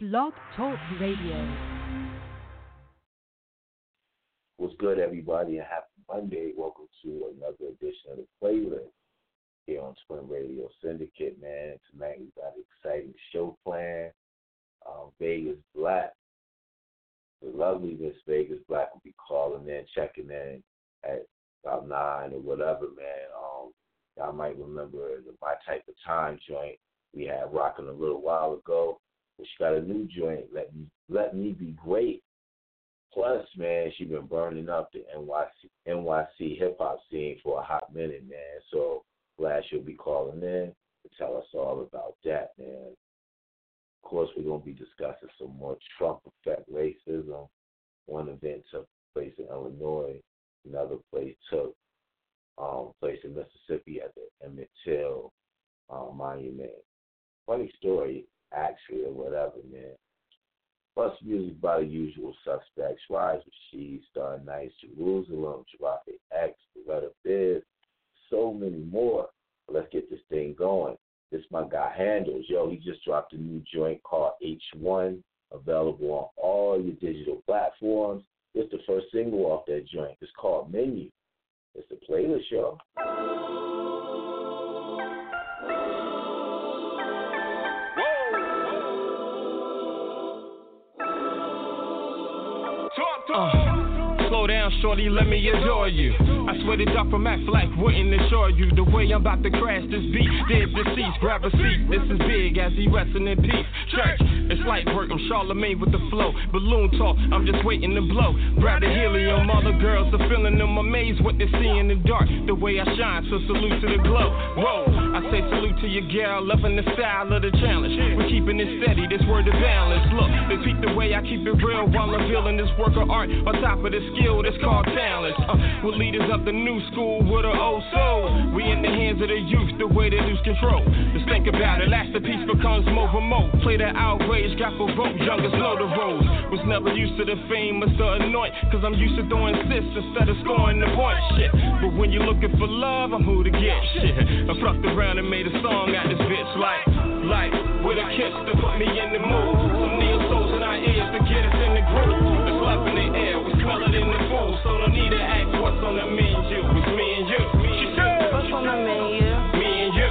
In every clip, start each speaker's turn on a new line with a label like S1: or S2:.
S1: Blog Talk Radio.
S2: What's good, everybody, and happy Monday. Welcome to another edition of the playlist here on Twin Radio Syndicate, man. Tonight we got an exciting show planned. Um, Vaygez Blakk, the lovely Miss Vaygez Blakk will be calling in, checking in at about nine or whatever, man. Um, y'all might remember the My Type of Time joint we had rocking a little while ago. She got a new joint, Let Me Let Me Be Great. Plus, man, she been burning up the NYC NYC hip hop scene for a hot minute, man. So glad she'll be calling in to tell us all about that, man. Of course, we're gonna be discussing some more Trump effect racism. One event took place in Illinois, another place took um, place in Mississippi at the Emmett Till um, Monument. Funny story, actually, or whatever, man. Plus music by the usual suspects, Rise with She, Starr Nyce, Jerusalem, Jarafe X, Beretta Biz, so many more. Let's get this thing going. This my guy Handles. Yo, he just dropped a new joint called H1, available on all your digital platforms. It's the first single off that joint. It's called Menu. It's the playlist, y'all.
S3: Shorty, let me adore you. I swear to God from Mac wouldn't assure you the way I'm about to crash this beat. Dead deceased, grab a seat. This is big as he resting in peace. Church, it's light work. I'm Charlemagne with the flow. Balloon talk, I'm just waiting to blow. The helium, all the girls are feeling them amazed what they see in the dark. The way I shine, so salute to the glow. Whoa, I say salute to your girl, loving the style of the challenge. We're keeping it steady, this word of balance. Look, peep the way I keep it real while I'm feeling this work of art on top of the skill that's called talent. Uh, we're leaders of the new school with an old soul. We in the hands of the youth, the way they lose control. Just think about it, last the piece becomes more remote. Play the outrage, got provoked, youngest know the roles. Was never used to the fame the anoint, cause I'm used to throwing assists instead of scoring the point. Shit. But when you're looking for love, I'm who to get. Shit. I fucked around and made a song out this bitch like, like, with a kiss to put me in the mood. Some neo souls in our ears to get us in the groove. It's love in the air, we smell it in the food. So don't need to ask what's on the menu. It's me and you. She said,
S4: What's on the menu?
S3: me and you.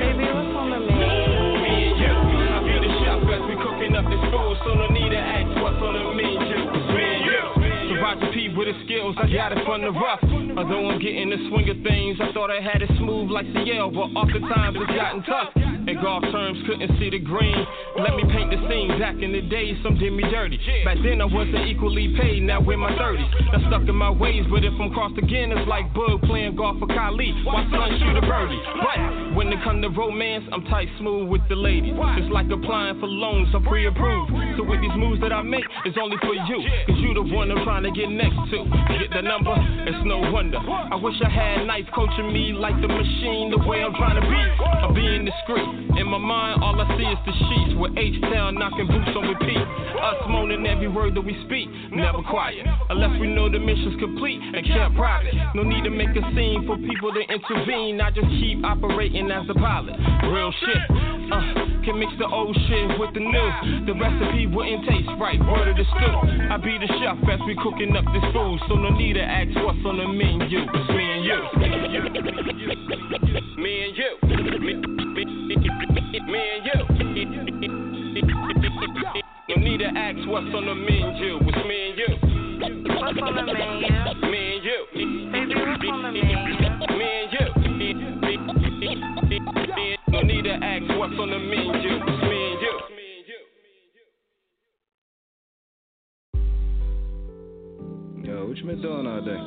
S4: Baby, what's on the menu?
S3: Me and you. I be the chef as we cooking up this food. So no need to ask what's on the menu. It's me and you. Roger P with his skills, I got it from the rough. Although I'm getting the swing of things, I thought I had it smooth like CL, but oftentimes it's gotten tough. In golf terms, couldn't see the green. Let me paint the scene. Back in the day, some did me dirty. Back then I wasn't equally paid. Now we're my 30s. That's stuck in my ways, but if I'm crossed again, it's like Bug playing golf for Kylie. My son shoot a birdie. But when it come to romance, I'm tight smooth with the ladies. It's like applying for loans, I'm pre-approved. So with these moves that I make, it's only for you. Cause you the one I'm trying to get next to. Get the number? It's no wonder. I wish I had nights coaching me like the machine, the way I'm trying to be. I'm being discreet. In my mind, all I see is the sheets with H-Town knocking boots on repeat. Us moaning every word that we speak, never quiet. Unless we know the mission's complete and kept private. No need to make a scene for people to intervene. I just keep operating as a pilot. Real shit. Uh, can mix the old shit with the new. The recipe wouldn't taste right. Word of the stew. I be the chef as we cooking up this food. So no need to ask what's on the menu. It's me and you. Me and you. Me, me, me, me and you. No need to ask what's on the menu. It's me and you.
S4: What's on the menu?
S3: Me and you.
S4: Baby, what's on the menu?
S3: Me and you. No need to ask what's on the menu. It's me and you.
S5: Yo, what you been doing all day?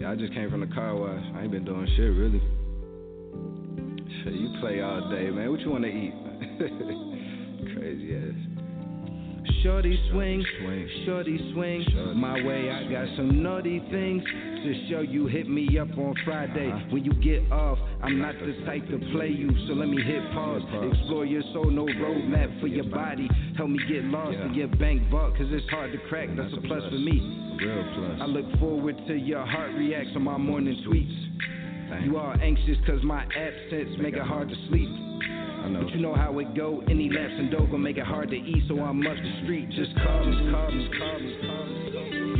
S5: Yeah, I just came from the car wash. I ain't been doing shit really. Shit, you play all day, man. What you wanna eat? Crazy ass. Shorty swing,
S6: swing.
S5: shorty swing.
S6: Shorty
S5: My way, I got some naughty things to show you. Hit me up on Friday
S6: Uh-huh.
S5: when you get off. I'm not the type to play you, so let me hit pause. Explore your soul, no roadmap for your body. Help me get lost
S6: Yeah.
S5: in your bank vault, cause it's hard to crack. That's, a plus, for me.
S6: Real plus.
S5: I look forward to your heart reacts on my morning tweets.
S6: Thanks.
S5: You all anxious cause my absence make it hard to sleep. I know. But you know how it go. Any laps and dough gon' make it hard to eat, so I'm up the street. Just call me, call me, call me, call me.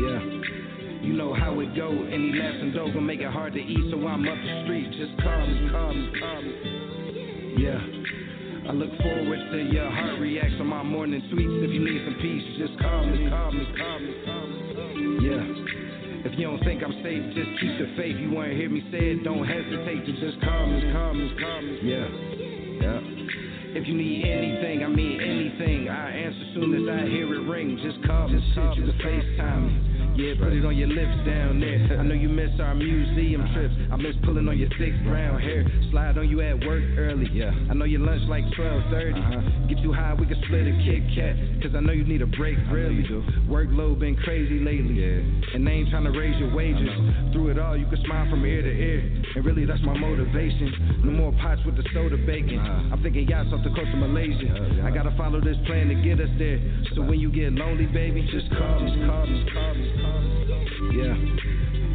S5: Yeah. You know how it go. Any laps and dough gon' make it hard to eat, so I'm up the street. Just call me, call me, call me. Yeah. I look forward to your heart reacts on my morning sweets. If you need some peace, just call me, call me, call me, call me. Yeah. If you don't think I'm safe, just keep the faith. You wanna hear me say it, don't hesitate to just call me, call me, call me. Yeah, yeah. If you need anything, I mean anything, I answer soon as I hear it ring. Just call me, just call you FaceTime me. Yeah, put it on your lips down there. I know you miss our museum trips. I miss pulling on your thick brown hair. Slide on you at work early. Yeah. I know your lunch like 12:30. Uh-huh. Get you high, we can split a Kit Kat. Cause I know you need a break, really. Workload been crazy lately. Yeah. And they ain't trying to raise your wages. Through it all, you can smile from ear to ear. And really, that's my motivation. No more pots with the soda bacon. Uh-huh. I'm thinking yachts off the coast of Malaysia. Yeah. I gotta follow this plan to get us there. So when you get lonely, baby, just call me, call me, call me. Yeah.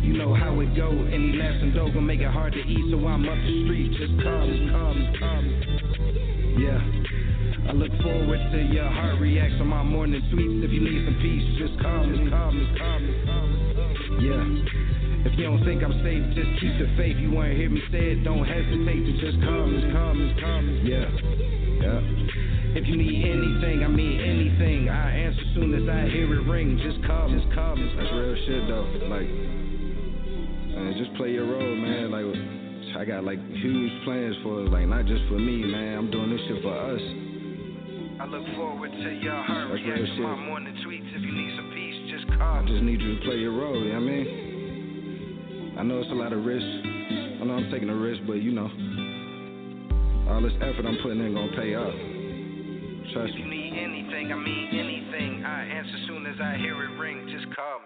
S5: You know how it go. Any and dough gon' make it hard to eat, so I'm up the street. Just call me, call me, call me. Yeah. I look forward to your heart reacts on my morning tweets. If you need some peace, just call me, call me, call me. Yeah. If you don't think I'm safe, just keep the faith. You wanna hear me say it, don't hesitate to just call me, call me, call me. Yeah. Yeah. If you need anything, I mean anything, I answer soon as I hear it ring. Just call me, just call me. That's real shit though. Like, man, just play your role, man. Like, I got like huge plans for like not just for me, man. I'm doing this shit for us. I look forward to your heart That's react to my morning tweets. If you need some peace, just call. I just need you to play your role. You know what I mean? I know it's a lot of risk. I know I'm taking a risk, but you know, all this effort I'm putting in gonna pay off. Trust if you need anything, I mean anything, I answer soon as I hear it ring. Just call me.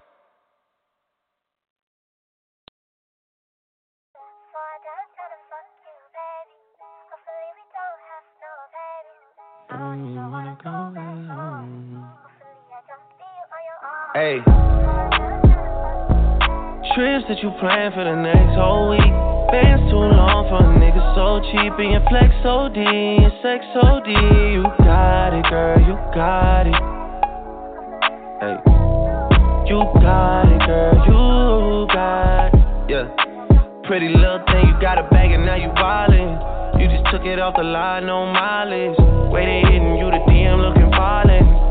S7: Hey. Trips that you plan for the next whole week. Bands too long for a nigga so cheap and your flex OD and sex OD. You got it, girl, you got it. Hey, you got it, girl, you got it. Yeah, pretty little thing, you got a bag and now you wildin'. You just took it off the line, no mileage. Way they hitting you, the DM looking violent.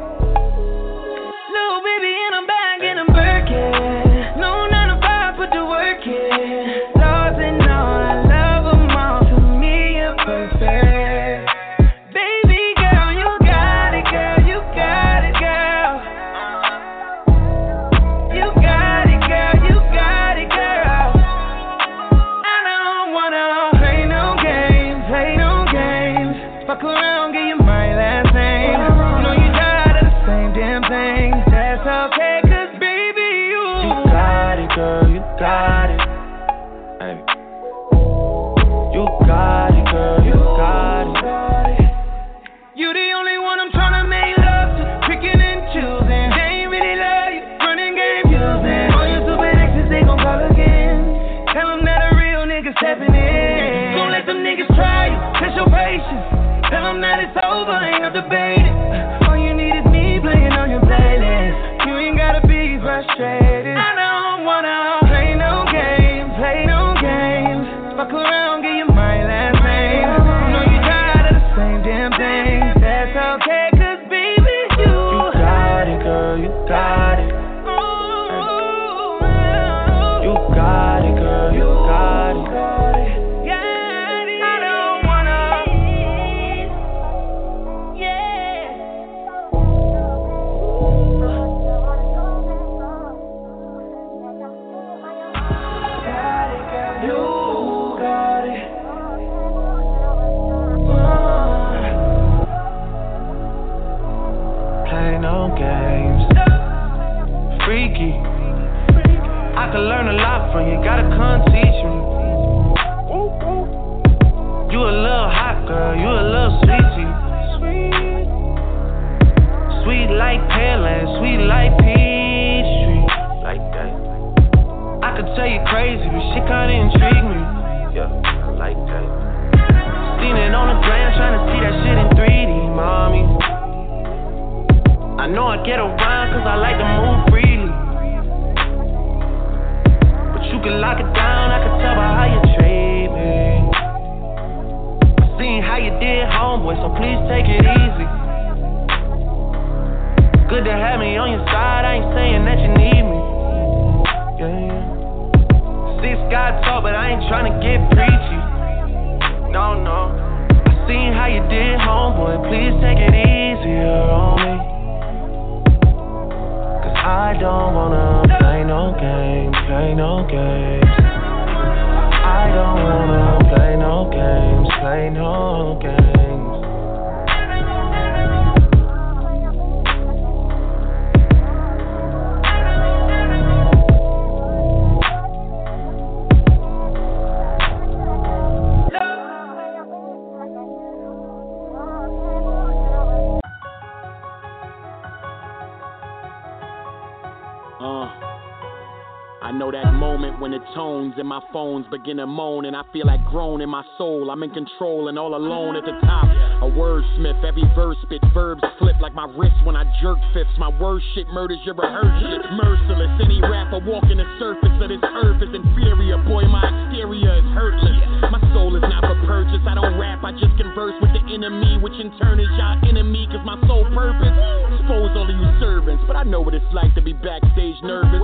S7: To
S8: moan and I feel like groan in my soul. I'm in control and all alone at the top. A wordsmith, every verse spit, verbs flip like my wrist when I jerk fifths. My word shit murders your rehearsed shit. Merciless, any rapper walking the surface of this earth is inferior. Boy, my exterior is hurtless. My soul is not for purchase. I don't rap, I just converse with the enemy, which in turn is y'all enemy. Cause my sole purpose, expose all of you servants. But I know what it's like to be backstage nervous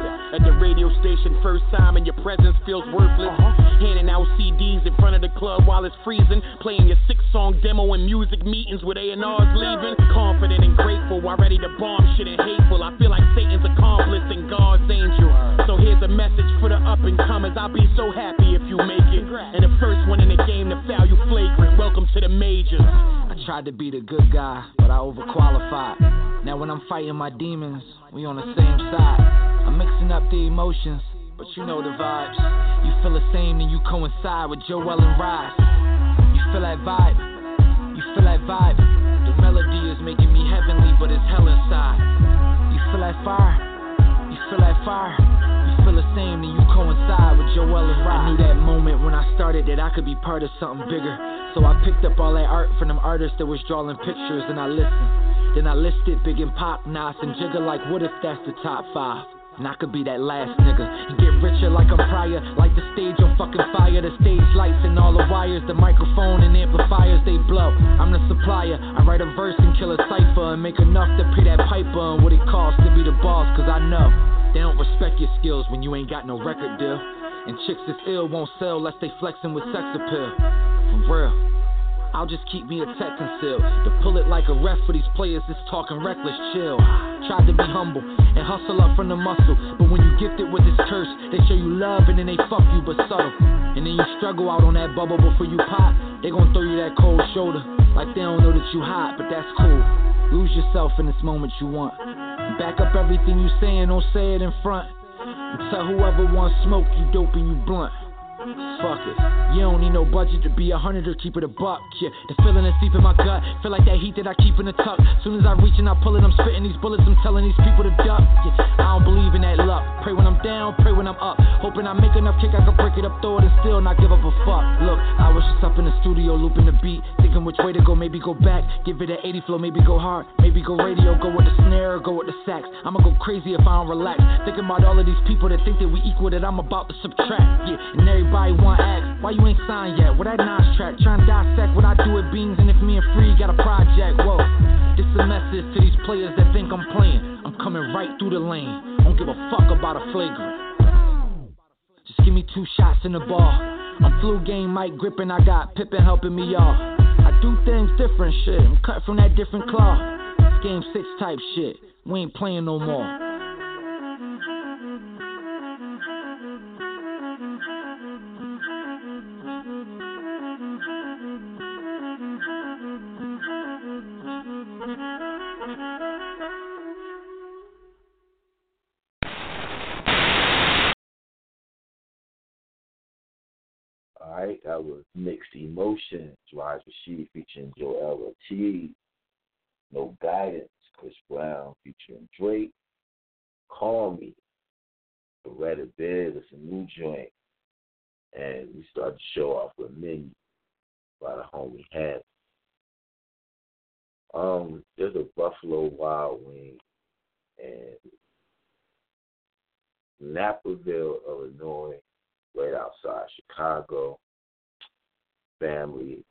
S8: radio station first time and your presence feels worthless. Handing out CDs in front of the club while it's freezing. Playing your six song demo in music meetings with A&R's leaving. Confident and grateful while ready to bomb shit and hateful. I feel like Satan's accomplice and God's angel. So here's a message for the up and comers. I'll be so happy if you make it. And the first one in the game to foul you flagrant. Welcome to the majors.
S9: I tried to be the good guy, but I overqualified. Now when I'm fighting my demons, we on the same side. I'm mixing up the emotions, but you know the vibes. You feel the same and you coincide with Joel and Rise. You feel that vibe, you feel that vibe. The melody is making me heavenly, but it's hell inside. You feel that fire, you feel that fire. You feel the same and you coincide with Joel and Rise. I knew that moment when I started that I could be part of something bigger. So I picked up all that art from them artists that was drawing pictures and I listened. Then I listed Big and Pop, Nas and Jigga like what if that's the top five? And I could be that last nigga and get richer like I'm prior. Like the stage on fucking fire, the stage lights and all the wires, the microphone and amplifiers they blow. I'm the supplier. I write a verse and kill a cipher and make enough to pay that piper and what it costs to be the boss. Cause I know they don't respect your skills when you ain't got no record deal. And chicks that's ill won't sell unless they flexing with sex appeal. For real. I'll just keep me a tech concealed. To pull it like a ref for these players that's talking reckless chill. Tried to be humble and hustle up from the muscle. But when you gifted with this curse, they show you love and then they fuck you but subtle. And then you struggle out on that bubble before you pop. They gon' throw you that cold shoulder. Like they don't know that you hot, but that's cool. Lose yourself in this moment you want. Back up everything you saying, don't say it in front. And tell whoever wants smoke, you dope and you blunt. Fuck it. You don't need no budget to be a hundred or keep it a buck. Yeah, the feeling is deep in my gut. Feel like that heat that I keep in the tuck. Soon as I reach and I pull it, I'm spitting these bullets. I'm telling these people to duck. Yeah, I don't believe in that luck. Pray when I'm down, pray when I'm up. Hoping I make enough kick, I can break it up, throw it, and still not give up a fuck. Look, I was just up in the studio looping the beat, thinking which way to go. Maybe go back, give it an 80 flow, maybe go hard, maybe go radio, go with the snare, go with the sax. I'ma go crazy if I don't relax. Thinking about all of these people that think that we equal, that I'm about to subtract. Yeah, and everybody want ask, why you ain't signed yet? With that Nas track, trying to dissect what I do with beans, and if me and Free got a project, whoa. This a message to these players that think I'm playing. I'm coming right through the lane. Don't give a fuck about a flagrant. Just give me two shots in the ball. I'm flu game, Mike gripping. I got Pippin helping me off. I do things different, shit. I'm cut from that different cloth. Game six type shit. We ain't playing no more.
S2: Right, that was Mixed Emotions, Rise Rashid featuring Joel T. No Guidance, Chris Brown featuring Drake. Call Me, Beretta Biz, it's a new joint. And we start to show off with Menu by the homie Hands. Um, there's a Buffalo Wild Wing in Naperville, Illinois, right outside Chicago. Family,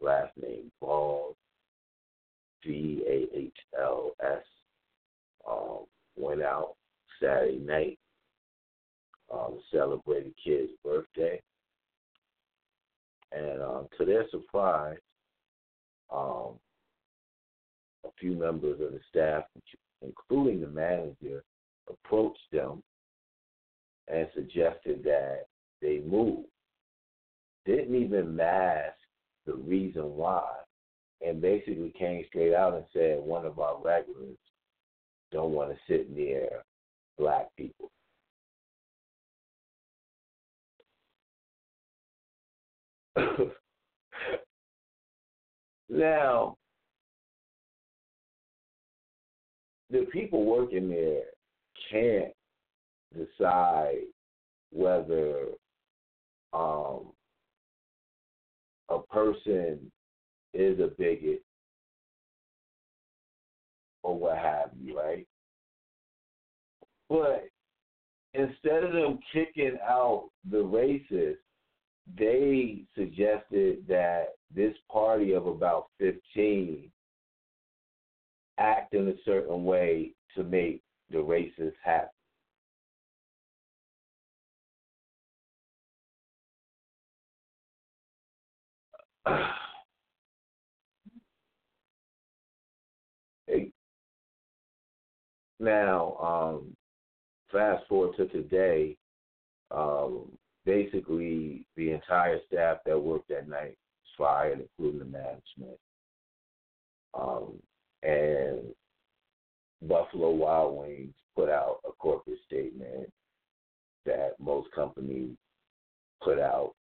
S2: last name Vahls, V A H L S. Um, went out Saturday night, um, celebrated kid's birthday. And um, to their surprise, um, a few members of the staff, including the manager, approached them and suggested that they move. Didn't even mask the reason why, and basically came straight out and said one of our regulars don't want to sit near black people. now, the people working there can't decide whether um, a person is a bigot or what have you, right? But instead of them kicking out the racists, they suggested that this party of about 15 act in a certain way to make the racists happy. Now, um, fast forward to today, um, basically the entire staff that worked that night was fired, including the management. Um, and Buffalo Wild Wings put out a corporate statement that most companies put out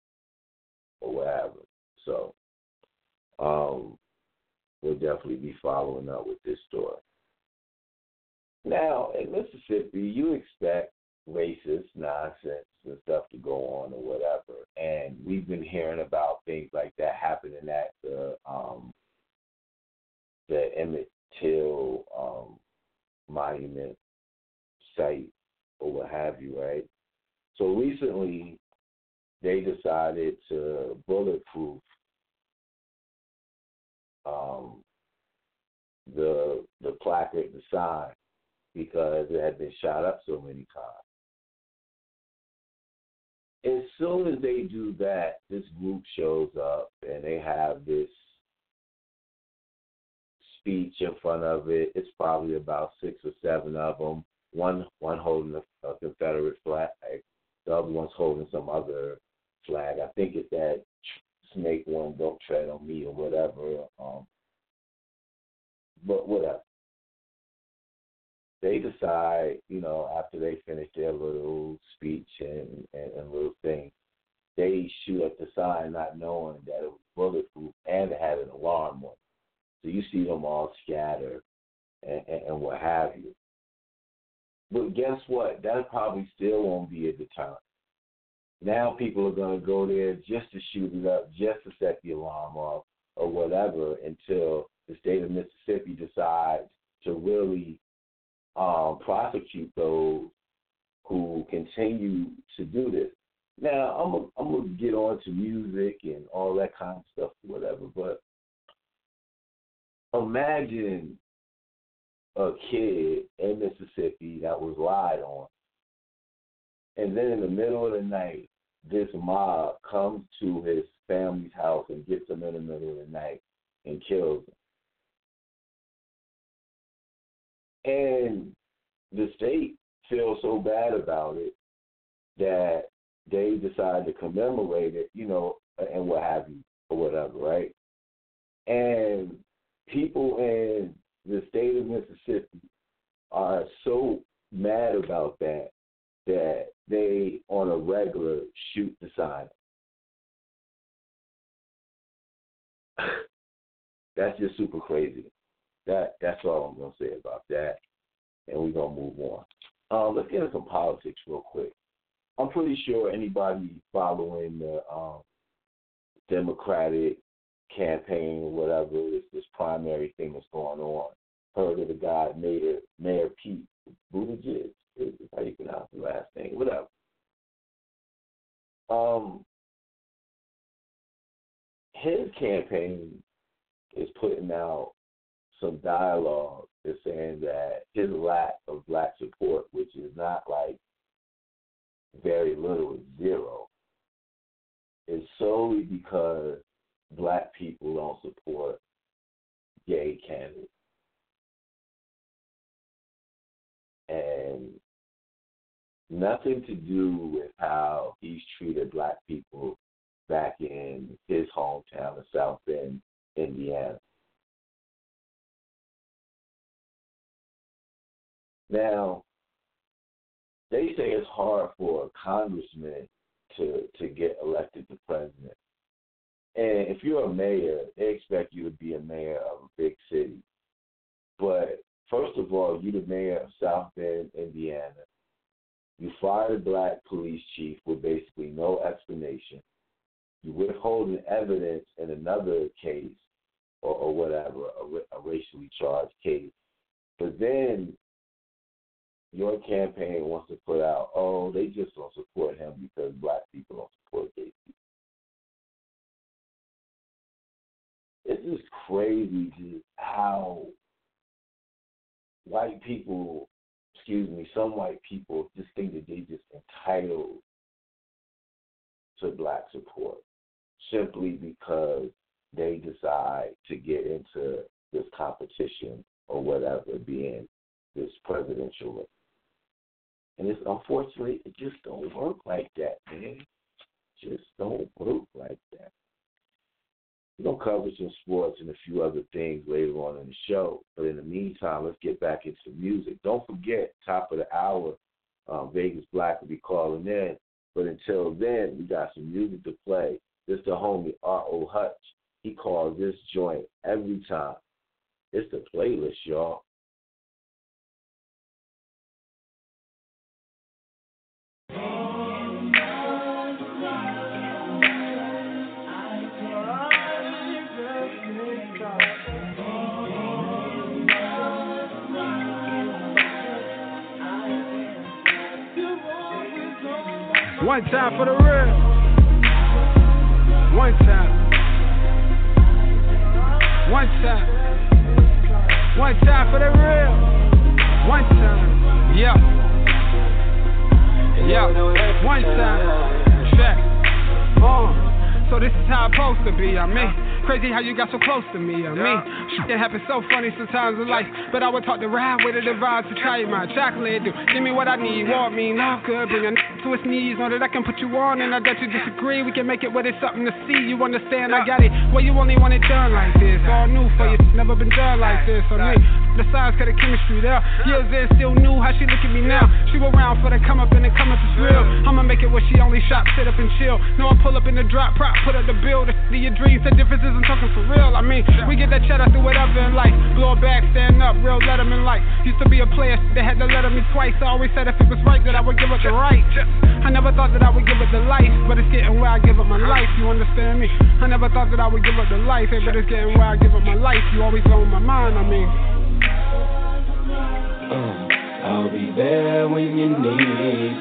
S2: or whatever. So um, we'll definitely be following up with this story. Now, in Mississippi, you expect racist nonsense and stuff to go on or whatever. And we've been hearing about things like that happening at the um the Emmett Till um monument site or what have you, right? So recently they decided to bulletproof um the the placard, the sign because it had been shot up so many times. As soon as they do that, this group shows up and they have this speech in front of it. It's probably about six or seven of them. One one holding a, a Confederate flag, the other one's holding some other flag. I think it's that snake one, don't tread on me or whatever. Um, but whatever they decide, you know, after they finish their little speech and, and, and little thing, they shoot at the sign not knowing that it was bulletproof and it had an alarm on it. So you see them all scattered and, and, and what have you. But guess what? That probably still won't be a deterrent. Now people are going to go there just to shoot it up, just to set the alarm off or whatever until the state of Mississippi decides to really um, prosecute those who continue to do this. Now, I'm a, I'm gonna get on to music and all that kind of stuff, whatever. But imagine a kid in Mississippi that was lied on, and then in the middle of the night, this mob comes to his family's house and gets him in the middle of the night and kills him. And the state feels so bad about it that they decide to commemorate it, you know, and what have you, or whatever, right? And people in the state of Mississippi are so mad about that that they, on a regular, shoot the sign. that's just super crazy. That that's all I'm gonna say about that, and we're gonna move on. Um, let's get into some politics real quick. I'm pretty sure anybody following the um, Democratic campaign or whatever this, this primary thing that's going on heard of the guy Mayor Mayor Pete Buttigieg. Is how you pronounce the last name, whatever. Um, his campaign is putting out some dialogue that's saying that his lack of black support, which is not like very little, it's zero, is solely because black people don't support gay candidates. And nothing to do with how he's treated black people back in his hometown of South Bend, Indiana. Now, they say it's hard for a congressman to to get elected to president. And if you're a mayor, they expect you to be a mayor of a big city. But first of all, you're the mayor of South Bend, Indiana. You fired a black police chief with basically no explanation. You withholding evidence in another case or, or whatever, a, a racially charged case. But then your campaign wants to put out, oh, they just don't support him because black people don't support gay people. It's just crazy just how white people, excuse me, some white people just think that they just entitled to black support simply because they decide to get into this competition or whatever, being this presidential race. And it's unfortunately it just don't work like that, man. Just don't work like that. We're gonna cover some sports and a few other things later on in the show. But in the meantime, let's get back into music. Don't forget, top of the hour, um, Vaygez Blakk will be calling in. But until then, we got some music to play. This the homie R.O. Hutch. He calls this joint every time. It's the playlist, y'all.
S10: One time for the real. One time. One time. One time for the real. One time. Yeah. Yeah. One time. Check. Uh. So this is how it's supposed to be. I mean. Crazy how you got so close to me, I me. Shit happens so funny sometimes in life. But I would talk to ride with a device to try my chocolate. Do give me what I need, want me, love good. Bring a n- to his knees, know that I can put you on. And I bet you disagree. We can make it where there's something to see. You understand? I got it. Well, you only want it done like this. All new for you, never been done like this. I me. the signs got the chemistry there. Years in, still new. How she look at me now? She around for the come up and the come up is real. I'ma make it where she only shop, sit up and chill. No, I pull up in the drop, prop, put up the bill. The your dreams, the differences I'm talking for real. I mean, we get that cheddar through whatever in life. Blow back, stand up, real letterman like. Used to be a player, they had to let me twice. I always said if it was right that I would give it the right. I never thought that I would give it the life, but it's getting where I give up my life. You understand me? I never thought that I would give up the life, hey, but it's getting where I give up my life. You always on my mind. I mean.
S11: Uh, I'll be there when you need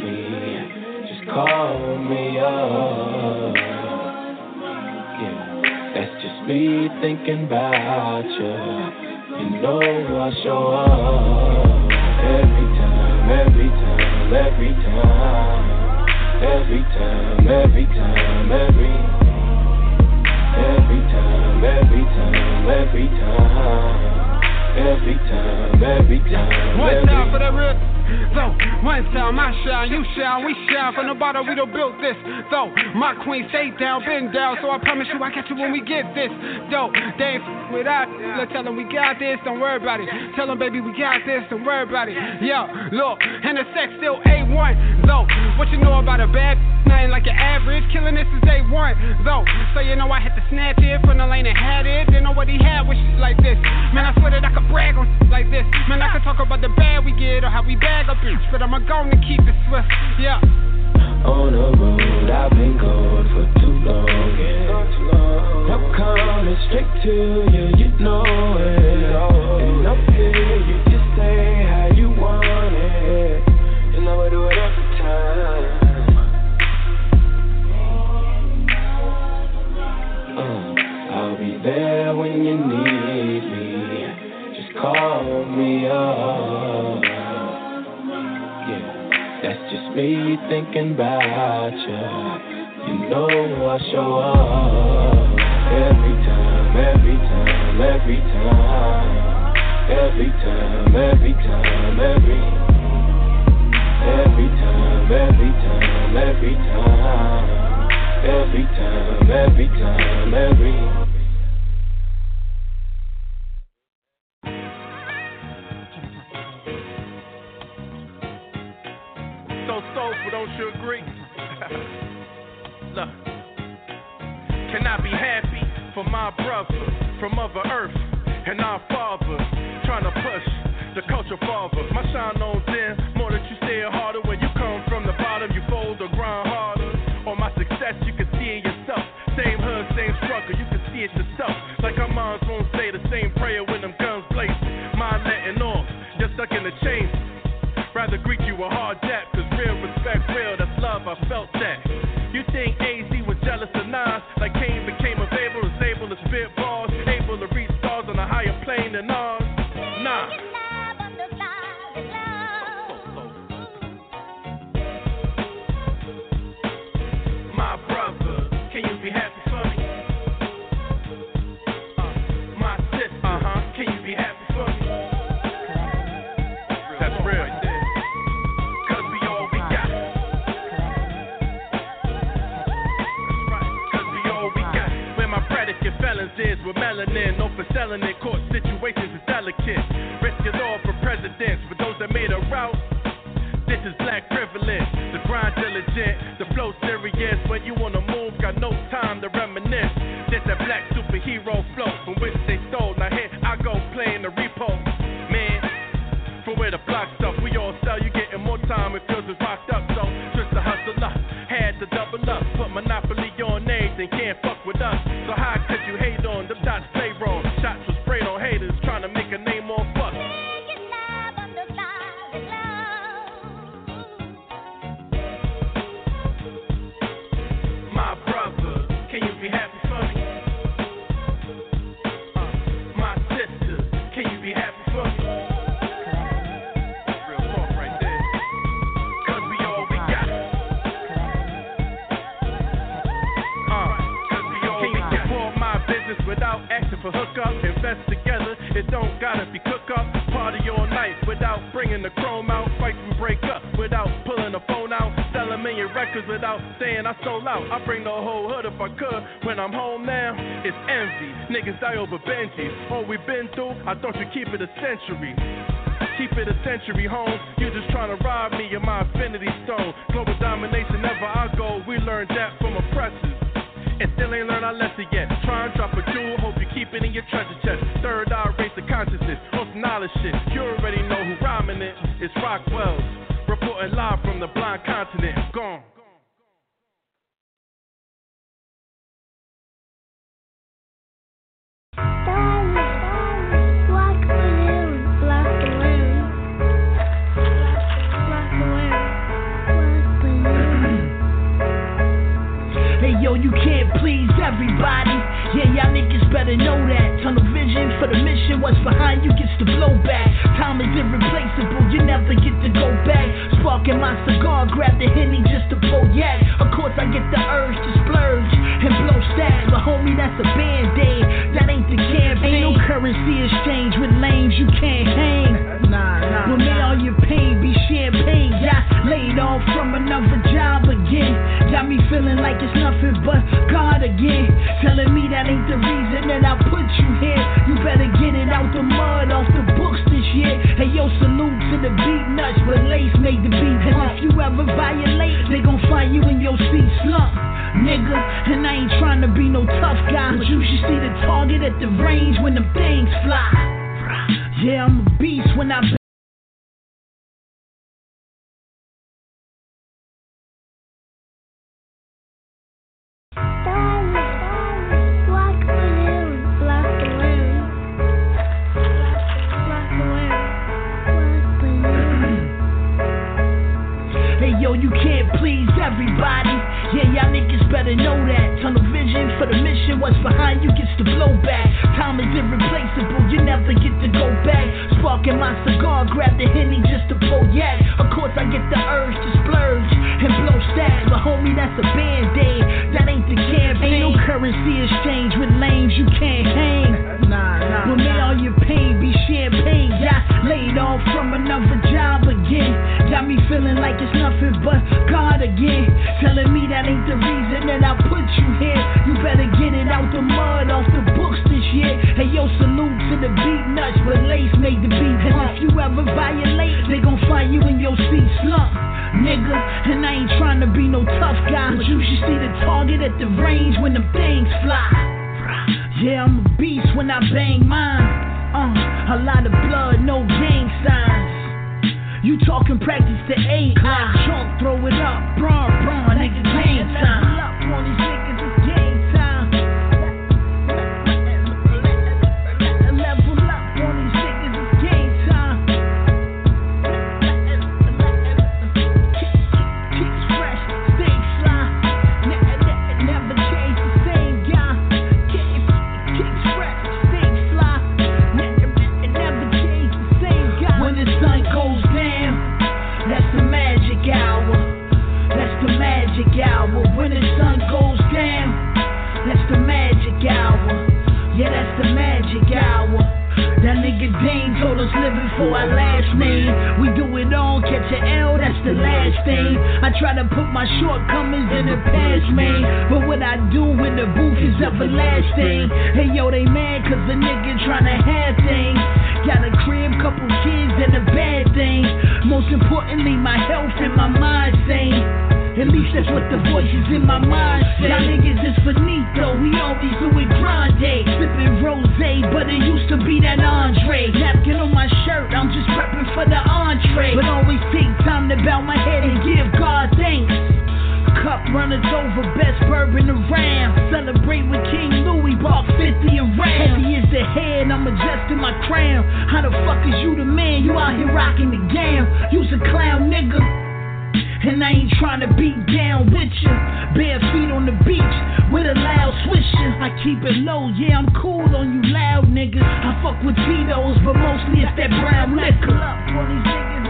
S11: me. Just call me up. Yeah, that's just me thinking about you. You know I show up every time, every time, every time, every time, every time, every, every time, every time, every time. Every time, every time.
S10: One time for the real. Though, one time I shine, you shine, we shine. From the bottom, we done built this. Though, my queen stay down, bend down. So I promise you, I catch you when we get this. Though, they ain't f- with Let's tell them we got this, don't worry about it. Tell them, baby, we got this, don't worry about it. Yo, look, and the sex still A1. Though, what you know about a bad? Nothing like your average. Killing this is A1. though. So you know I had to snatch it from the lane and had it. Didn't know what he had with shit like this. Man, I swear that I could brag on shit like this. Man, I could talk about the bad we get or how we bag a bitch, but I'ma go and keep it swift. Yeah.
S11: On the road, I've been gone for too long. Yeah. I'm coming straight to you, you know it. And up here, you just say how you want it. And I'ma do it every time. Uh, I'll be there when you need me. Just call me up. Yeah, that's just me thinking about you. You know I show up every time, every time, every time, every time, every time, every, every time, every time, every time, every time, every time, every.
S12: So soulful, don't you agree? Look, can I be happy for my brother from Mother Earth and our father trying to push the culture forward? My shine on them more that you stay harder when you come from the bottom, you fold or grind harder. On my success, you can see it yourself. Same hood, same struggle, you can see it yourself. Like our moms won't say the same prayer when them guns blazing. Mind letting off, just stuck in the chains. Rather greet you a hard debt, cause real respect, real, that's love, I felt that. You think for selling in court situations is delicate. Risk it all for presidents, for those that made a route. This is black privilege. The grind diligent, the flow serious. When you on the move, got no time to reminisce. This that black superhero flow from which they stole. Now here I go playing the repo. Man, from where the block stuff, we all sell. You getting more time, it feels it's rocked up. So just to hustle up, had to double up. Put monopoly on everything, can't fuck with us. So how for hookup? Invest together, it don't gotta be cook up. Party all night without bringing the chrome out. Fight and break up without pulling the phone out. Sell a million records without saying I sold out. I bring the whole hood if I could. When I'm home now, it's envy. Niggas die over Benjis. All we been through, I thought you'd keep it a century. Keep it a century home. You just trying to rob me of my infinity stone. Global domination, never I go. We learned that from oppressors. And still ain't learned our lesson yet. Try and drop a jewel, hope you keep it in your treasure chest. Third eye race the consciousness, most knowledge shit. You already know who rhyming it. It's Rockwell's. Reporting live from the blind continent. Gone.
S13: Hey you can't please everybody. Yeah, y'all niggas better know that. Tunnel for the mission. What's behind you gets the blowback. Time is irreplaceable. You never get to go back. Sparking my cigar, grab the henny just to pull yak. Of course, I get the urge to splurge and blow stacks, but homie, that's a band aid. That ain't the campaign. Ain't no currency exchange with lames. You can't hang. Nah, nah. Well, may all your pain be champagne. Yeah, laid off from another job again. Got me feeling like it's nothing but God again. Telling me that ain't the reason that I put you here. You better get it out the mud, off the books this year. Hey, yo, salute to the beat nuts, but Lace made the beat. And if you ever violate, they gon' find you in your seat slump. nigga. And I ain't trying to be no tough guy, but you should see the target at the range when them things fly. Yeah, I'm a beast when I What's behind you gets the blow yo, salute to the Beatnuts, but Lace made the beat. And if you ever violate, they gon' find you in your seat slump. Nigga, and I ain't trying to be no tough guy, but you should see the target at the range when them things fly. Yeah, I'm a beast when I bang mine. Uh, a lot of blood, no gang signs. You talking practice to A Clock chunk, throw it up, brawn, brawn, nigga, game time. Our last name. We do it all, catch a L, that's the last thing. I try to put my shortcomings in the past, man. But what I do in the booth is everlasting. Hey yo, they mad cause the nigga tryna have things. Got a crib, couple kids, and a bad thing. Most importantly, my health and my mind. At least that's what the voices in my mind say. Y'all niggas is finito, we always do it grande. Sipping rose, but it used to be that Andre. Napkin on my shirt, I'm just prepping for the entree. But always take time to bow my head and give God thanks. Cup runners over, best bourbon around. Celebrate with King Louis, bought 50 around. Heavy is the head, I'm adjusting my crown. How the fuck is you the man? You out here rocking the gown. You's a clown, nigga. And I ain't trying to beat down with you. Bare feet on the beach with a loud swisher. I keep it low, yeah, I'm cool on you loud niggas. I fuck with Tito's, but mostly it's that brown liquor. Up niggas,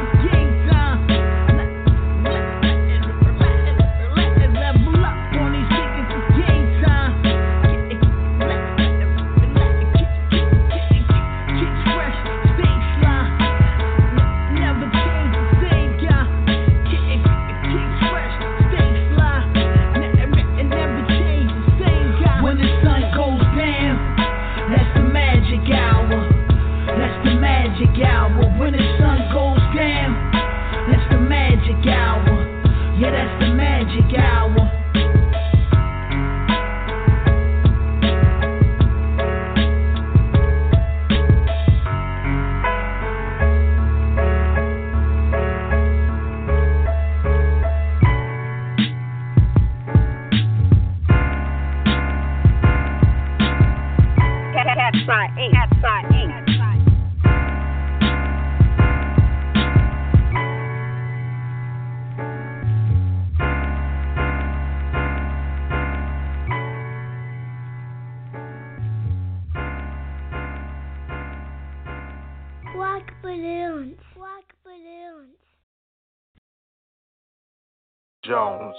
S14: Jones.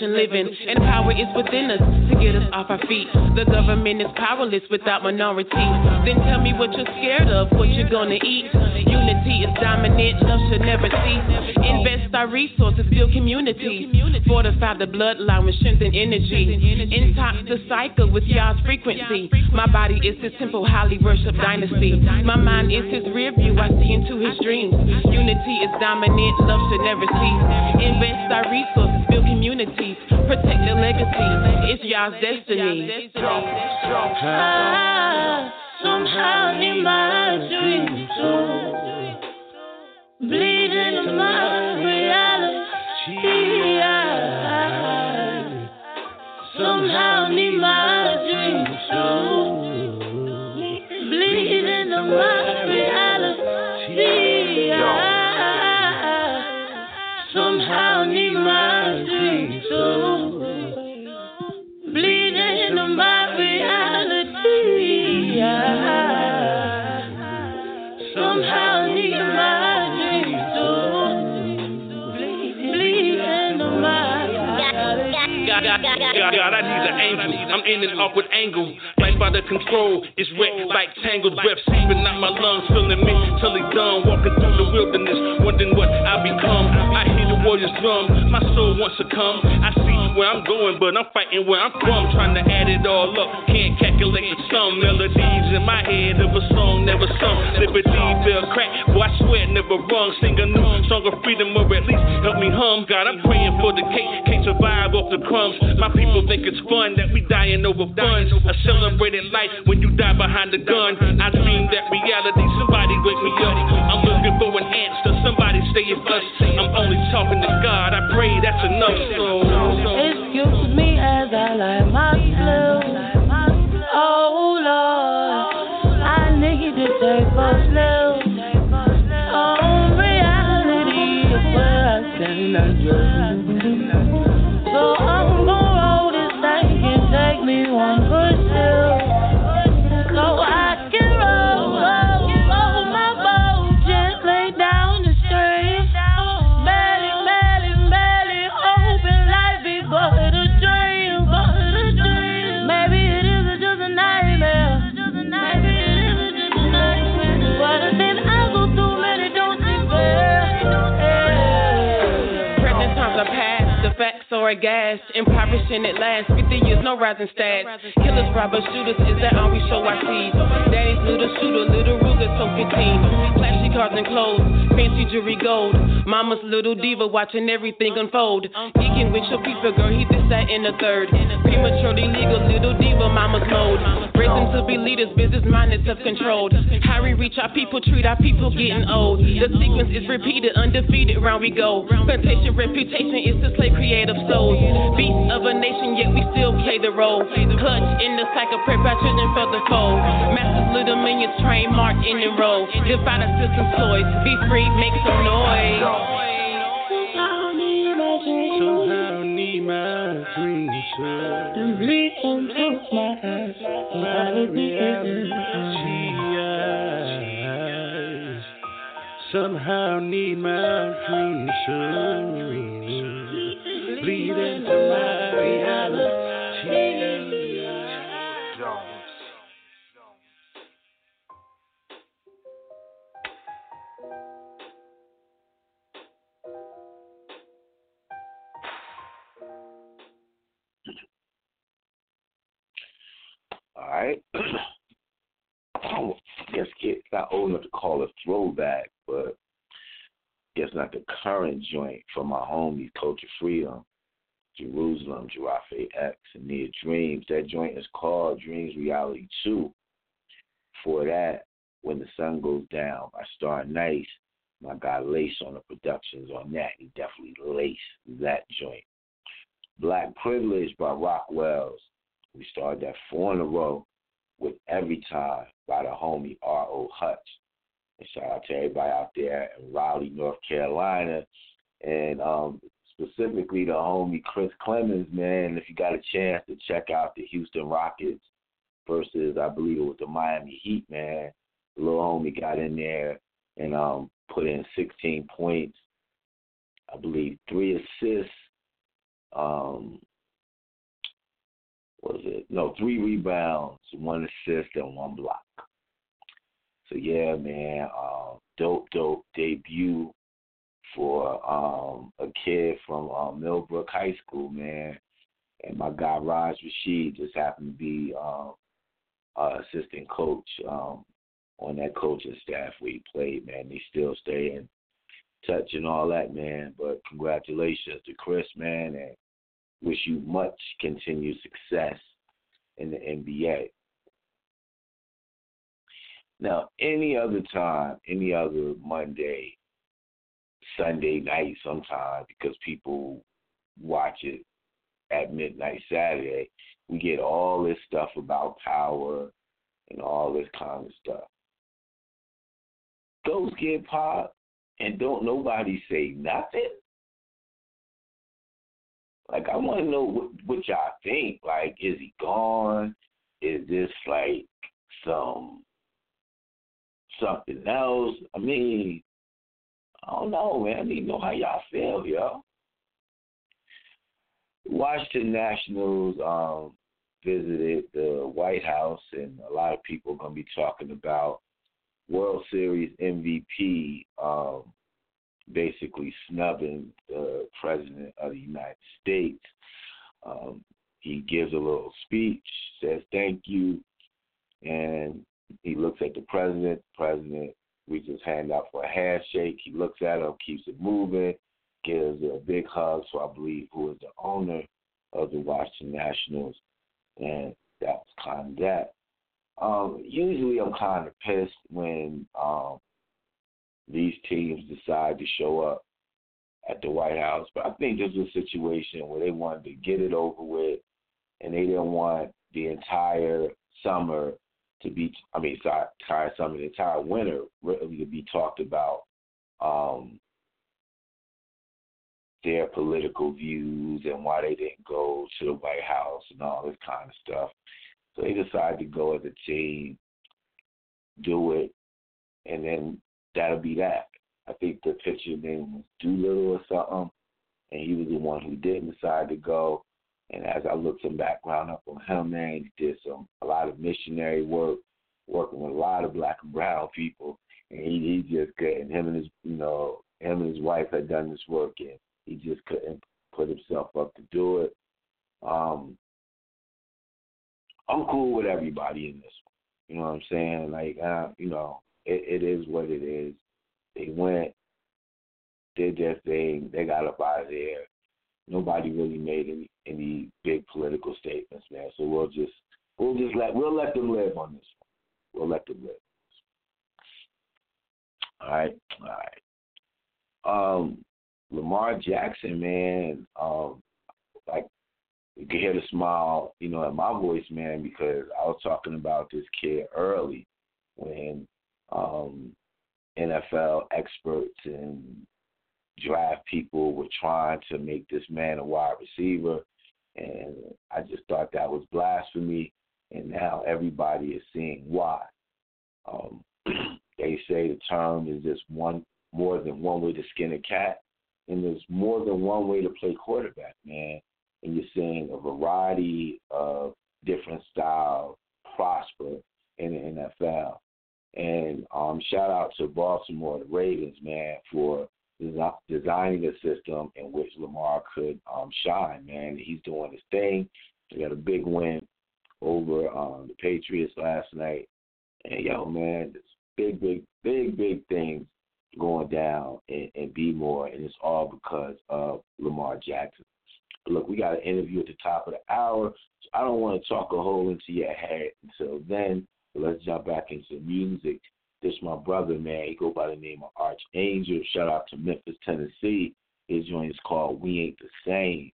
S14: Revolution living. And power is within us to get us off our feet. The government is powerless without minorities. Then tell me what you're scared of, what you're gonna eat. Unity is dominant, love should never cease. Invest our resources, build community. Fortify the bloodline with strength and energy. Intox the cycle with y'all's frequency. My body is his temple, highly worship dynasty. My mind is his rear view, I see into his dreams. Unity is dominant, love should never cease. Invest our resources, communities. Protect the legacy, it's y'all's destiny.
S7: I somehow need my dreams to bleed into my reality. I somehow need my dreams to bleed into my
S15: God, I need an angel. I'm in an awkward angle. Out of control. It's wet like tangled breath seeping out my lungs, feeling mentally done. Walking through the wilderness, wondering what I become. I hear the warriors drum. My soul wants to come. I see where I'm going, but I'm fighting where I'm from. Trying to add it all up. Can't sum. Melodies in my head of a song never sung. Liberty fell crack. Boy, I swear never wrong. Sing a new song of freedom or at least help me hum. God, I'm praying for the cake. Can't survive off the crumbs. My people think it's fun that we dying over funds. A celebrated life when you die behind the gun. I dream that reality. Somebody wake me up. I'm looking for an answer. Somebody say it's us. I'm only talking to God. I pray that's enough. So,
S7: Excuse me as I light my blue. Oh Lord, I need to take. Oh, reality is where I stand. So I'm gonna roll this thing and take me one good sip.
S14: Facts aghast. At last, 50 years, no rising stats. Killers, robbers, shooters, is that all we show our seeds? Daddy's little shooter, little Ruger, so 15. Flashy cars and clothes, fancy jewelry gold. Mama's little diva watching everything unfold. Geeking with your people, girl, he this, that, and the third. Prematurely legal, little diva, mama's mode. Raise them to be leaders, business minded, self controlled. How we reach our people, treat our people getting old. The sequence is repeated, undefeated, round we go. Plantation reputation is to slay creative souls. Beast of a nation, yet we still play the role. Clutch in the cycle, the foe. Masters, little minions, our system's toys. Be free, make some noise.
S7: Somehow need my dreams.
S15: Somehow need my dreams
S7: to bleed into my reality.
S15: Somehow need my dreams
S2: All right. Oh, I guess get not old enough to call it throwback, but guess not the current joint from my homies Culture Freedom, Jerusalem, Jarafe X, and Near Dreams. That joint is called Dreams Reality 2. For that, When the Sun Goes Down I Starr Nyce, my guy Lace on the productions on that. He definitely laced that joint. Black Privilege by Rock Wells. We started that four in a row with Every Time by the homie R.O. Hutch. And shout out to everybody out there in Raleigh, North Carolina, and um, specifically the homie Chris Clemons, man. If you got a chance to check out the Houston Rockets versus, I believe it was the Miami Heat, man. The little homie got in there and um, put in 16 points, I believe three assists. Um, was it no three rebounds, one assist, and one block. So yeah, man, uh, dope, dope debut for um, a kid from um, Millbrook High School, man. And my guy Raj Rashid just happened to be um, uh, assistant coach um, on that coaching staff he played, man. They still stay in touch and all that, man. But congratulations to Chris, man, and wish you much continued success in the NBA. Now, any other time, any other Monday, Sunday night sometimes because people watch it at midnight Saturday, we get all this stuff about power and all this kind of stuff. Those get popped and don't nobody say nothing. Like I want to know what, what y'all think. Like, is he gone? Is this like some something else? I mean, I don't know, man. I need to know how y'all feel, yo. Washington Nationals um, visited the White House, and a lot of people are going to be talking about World Series MVP um, basically snubbing the President of the United States. Um, he gives a little speech, says thank you, and he looks at the President. The President reaches his hand out for a handshake. He looks at him, keeps it moving, gives a big hug to, I believe, who is the owner of the Washington Nationals, and that was kind of that. Um, usually, I'm kind of pissed when um, these teams decide to show up at the White House, but I think this was a situation where they wanted to get it over with, and they didn't want the entire summer to be, I mean, sorry, entire summer, the entire winter really to be talked about um, their political views and why they didn't go to the White House and all this kind of stuff. So they decided to go as a team, do it, and then that'll be that. I think the pitcher name was Doolittle or something, and he was the one who didn't decide to go. And as I looked some background up on him, man, he did some a lot of missionary work, working with a lot of black and brown people, and he, he just couldn't. Him and his, you know, him and his wife had done this work, and he just couldn't put himself up to do it. Um, I'm cool with everybody in this. You know what I'm saying? Like, uh, you know, it, it is what it is. They went, did their thing. They got up out of there. Nobody really made any any big political statements, man. So we'll just we'll just let we'll let them live on this one. We'll let them live. All right, all right. Um, Lamar Jackson, man, um, like you can hear the smile, you know, in my voice, man, because I was talking about this kid early when um, NFL experts and draft people were trying to make this man a wide receiver, and I just thought that was blasphemy. And now everybody is seeing why. Um, they say the term is just one more than one way to skin a cat, and there's more than one way to play quarterback, man. And you're seeing a variety of different styles prosper in the NFL. And um, shout out to Baltimore the Ravens, man, for designing a system in which Lamar could um, shine, man. He's doing his thing. He got a big win over um, the Patriots last night. And yo, man, it's big, big, big, big things going down in, in B-more, and it's all because of Lamar Jackson. Look, we got an interview at the top of the hour, so I don't want to talk a hole into your head until then. Let's jump back into music. This my brother, man. He go by the name of Archangel. Shout out to Memphis, Tennessee. His joint is called We Ain't the Same.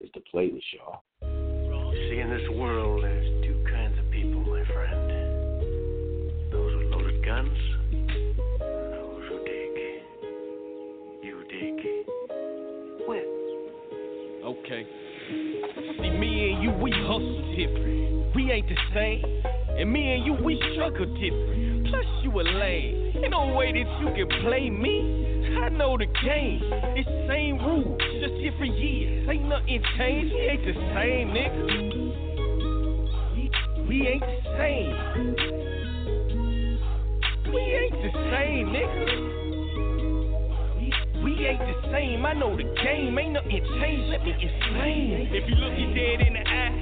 S2: It's the playlist, y'all.
S16: See, in this world, there's two kinds of people, my friend. Those with loaded guns, and those who dig. You dig. Where?
S12: Okay. See, me and you, we hustle different. We ain't the same. And me and you, we struggle different. Plus, you a lame. Ain't no way that you can play me. I know the game. It's the same rules, just different years. Ain't nothing changed. We ain't the same, nigga. We, we ain't the same. We ain't the same, nigga. We ain't the same. I know the game. Ain't nothing changed. Let me explain. If you look you dead in the eye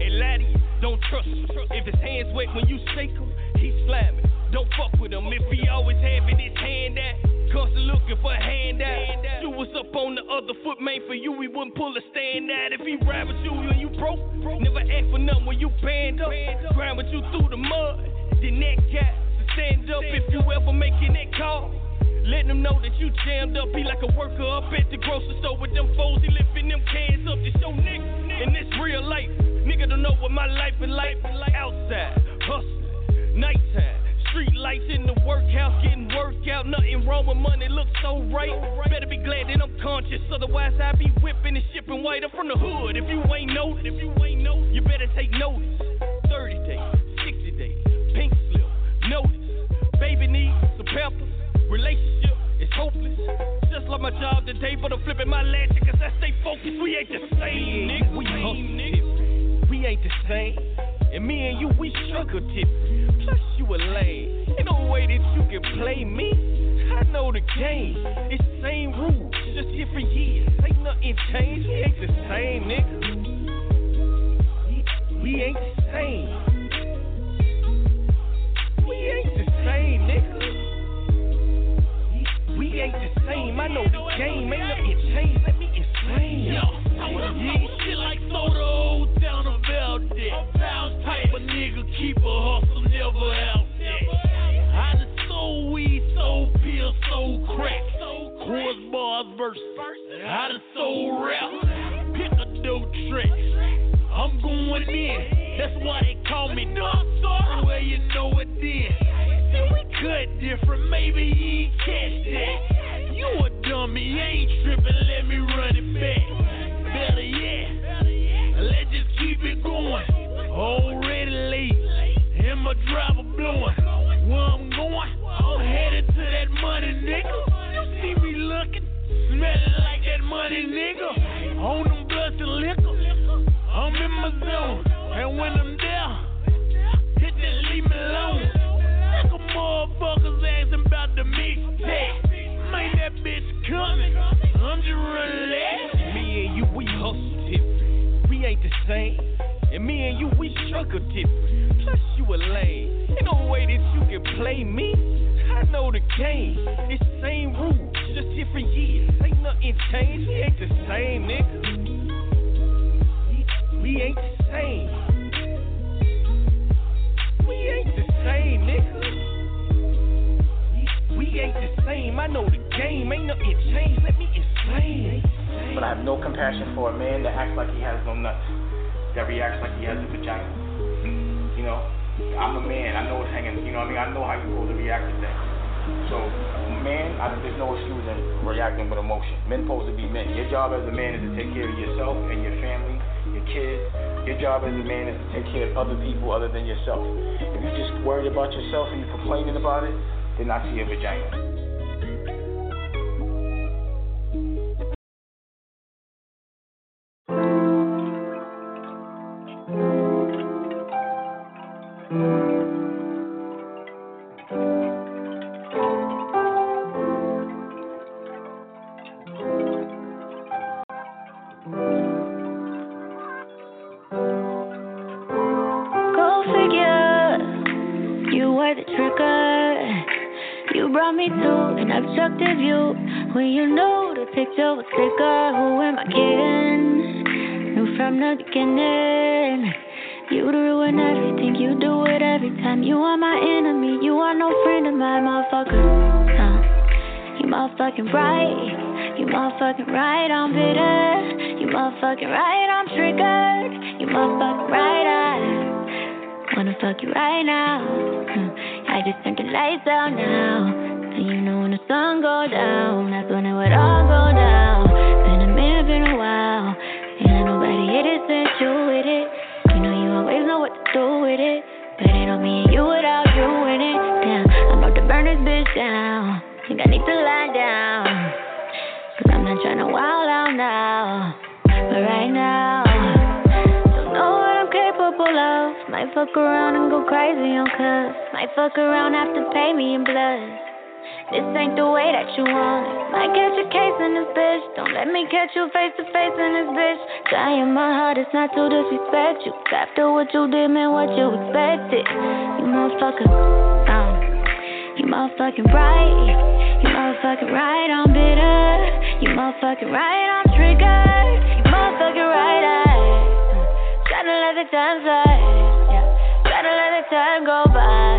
S12: and lie to you, don't trust him. If his hands wet when you shake him, he's slamming. Don't fuck with him. If he always having his hand out, constantly looking for a handout. You was up on the other foot, man. For you, we wouldn't pull a stand out. If he ride with you and you broke, never ask for nothing when you band up. Grind with you through the mud. Then that cat to stand up if you ever making that call. Letting them know that you jammed up. Be like a worker up at the grocery store with them foes. He lifting them cans up to show niggas. And this real life. Nigga don't know what my life is like. Outside, hustling, nighttime. Street lights in the workhouse, getting work out. Nothing wrong with money, looks so right. Better be glad that I'm conscious, otherwise I be whipping and shipping white. I'm from the hood. If you ain't know, if you ain't know, you better take notice. 30 days, 60 days, pink slip, notice. Baby needs some peppers. Relationship is hopeless. Just like my job today, but I'm flipping my latch cause I stay focused. We ain't the same, nigga. We ain't the same. And me and you, we struggle different. Plus, you a lame. Ain't no way that you can play me. I know the game. It's the same rules, just different years. Ain't nothing changed. We ain't the same, nigga. We ain't the same. We ain't the same, nigga. We ain't the same. I know the game. Ain't nothing changed. Let me explain.
S17: Yo, I wanna talk shit like soda old down about that. Type of nigga keep a hustle, never out there. I done sold weed, sold pills, sold crack. Bars verses. I done sold rap. Pick a dope track. I'm going in. That's why they call me Star. Well, you know it then. See, we cut different. Maybe you ain't catch that. You a dummy, ain't tripping. Let me run it back. Better yet, let's just keep it going. Already late, and my driver blowing. Where I'm going, I'm headed to that money, nigga. You see me looking, smelling like that money, nigga. On them blunts and liquor, I'm in my zone. And when I'm there, hit that leave me alone. Like a motherfuckers asking about the mixtape. Man, that bitch coming. I'm.
S12: Me and you, we hustle different. We ain't the same. And me and you, we struggle different. Plus, you a lame. Ain't no way that you can play me. I know the game. It's same rules, just different years. Ain't nothing changed. We ain't the same, nigga. We ain't the same. We ain't the same, nigga. We ain't the same. I know the game. Ain't nothing changed. Let me explain.
S18: But I have no compassion for a man that acts like he has no nuts, that reacts like he has a vagina. You know, I'm a man. I know what's hanging. You know what I mean? I know how you're supposed to react to things. So, man, I, there's no excuse in reacting with emotion. Men supposed to be men. Your job as a man is to take care of yourself and your family, your kids. Your job as a man is to take care of other people other than yourself. If you're just worried about yourself and you're complaining about it, then I see a vagina.
S19: right, I'm triggered. You right, I wanna fuck you right now. Hmm. I just turned the lights now. You know when the sun down, that's when it would all go down. Been a minute, been a while. Ain't nobody hit it since you it. You know you always know what to do with it. It not you without you. Damn, I'm about to burn this bitch down. Think I need to lie down. Cause I'm not trying to wild out now. Right now, don't know what I'm capable of. Might fuck around and go crazy on cuz. Might fuck around, have to pay me in blood. This ain't the way that you want it. Might catch a case in this bitch. Don't let me catch you face to face in this bitch. Trying my hardest not to disrespect you. After what you did, man, what you expected. You motherfucker, um, you motherfucking right. You motherfucking right, I'm bitter. You motherfucking right, I'm triggered. Motherfucking right, let the time slide. Yeah, tryna let the time go by.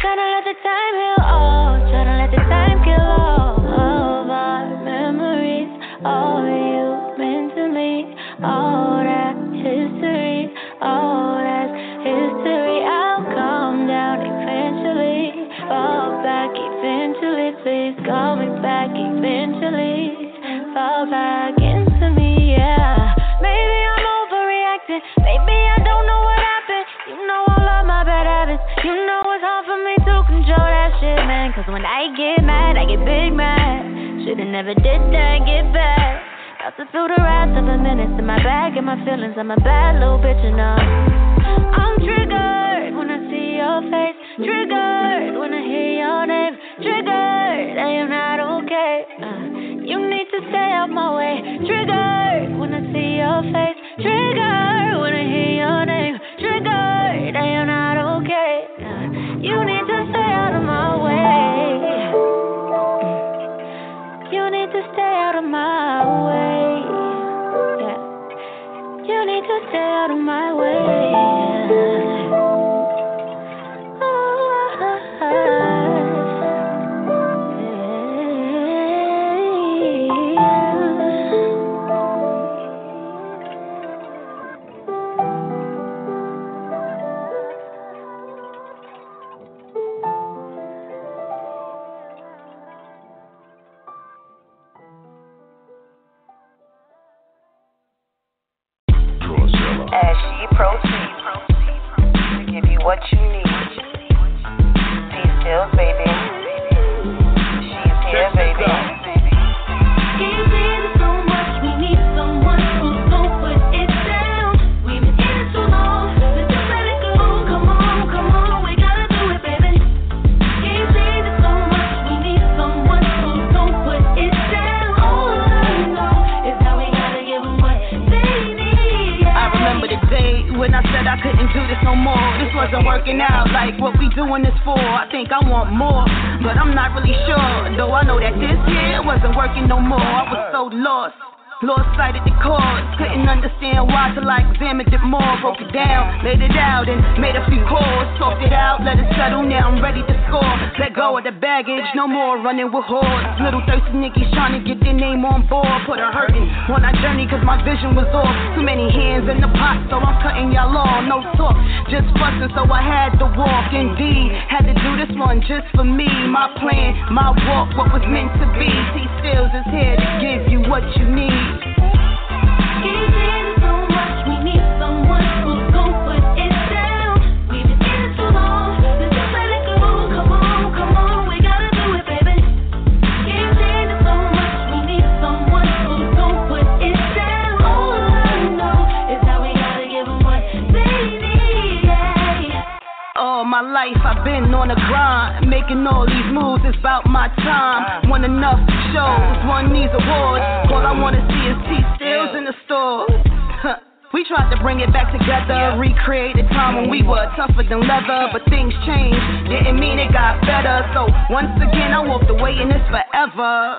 S19: Tryna let the time heal all. Tryna let the time kill all of our memories. All you meant to me. All that history. All that's history. I'll calm down eventually. Fall back eventually. Please call back eventually. Fall back into me, yeah. Maybe I'm overreacting. Maybe I don't know what happened. You know all of my bad habits. You know it's hard for me to control that shit, man. Cause when I get mad, I get big mad. Should've never did that, get back. About to feel the wrath of a menace in my bag and my feelings. I'm a bad little bitch, you know. I'm triggered when I see your face. Triggered when I hear your name. Triggered, I am not okay. Uh, you need to stay out my way. Triggered when I see your face. Triggered when I hear your name. Triggered, I am not okay. You need to stay out of my way. You need to stay out of my way. Yeah. You need to stay out of my way.
S20: Proceeds to give you what you need.
S21: Doing this for. I think I want more, but I'm not really sure. Though I know that this year wasn't working no more. I was so lost. Lost sight of the cause, couldn't understand why till I examined it more. Broke it down, laid it out, and made a few calls. Talked it out, let it settle. Now I'm ready to score. Let go of the baggage, no more running with hordes. Little thirsty niggas trying to get their name on board. Put a hurting on our journey, cause my vision was off. Too many hands in the pot, so I'm cutting y'all off. No talk, just fussing, so I had to walk. Indeed, had to do this one just for me. My plan, my walk, what was meant to be. T Stills is here to give you what you need. Life I've been on the grind, making all these moves. It's about my time. Won enough shows, won these awards. All I wanna see is T stills in the store. We tried to bring it back together, recreate the time when we were tougher than leather, but things changed. Didn't mean it got better. So once again, I walked away and it's forever.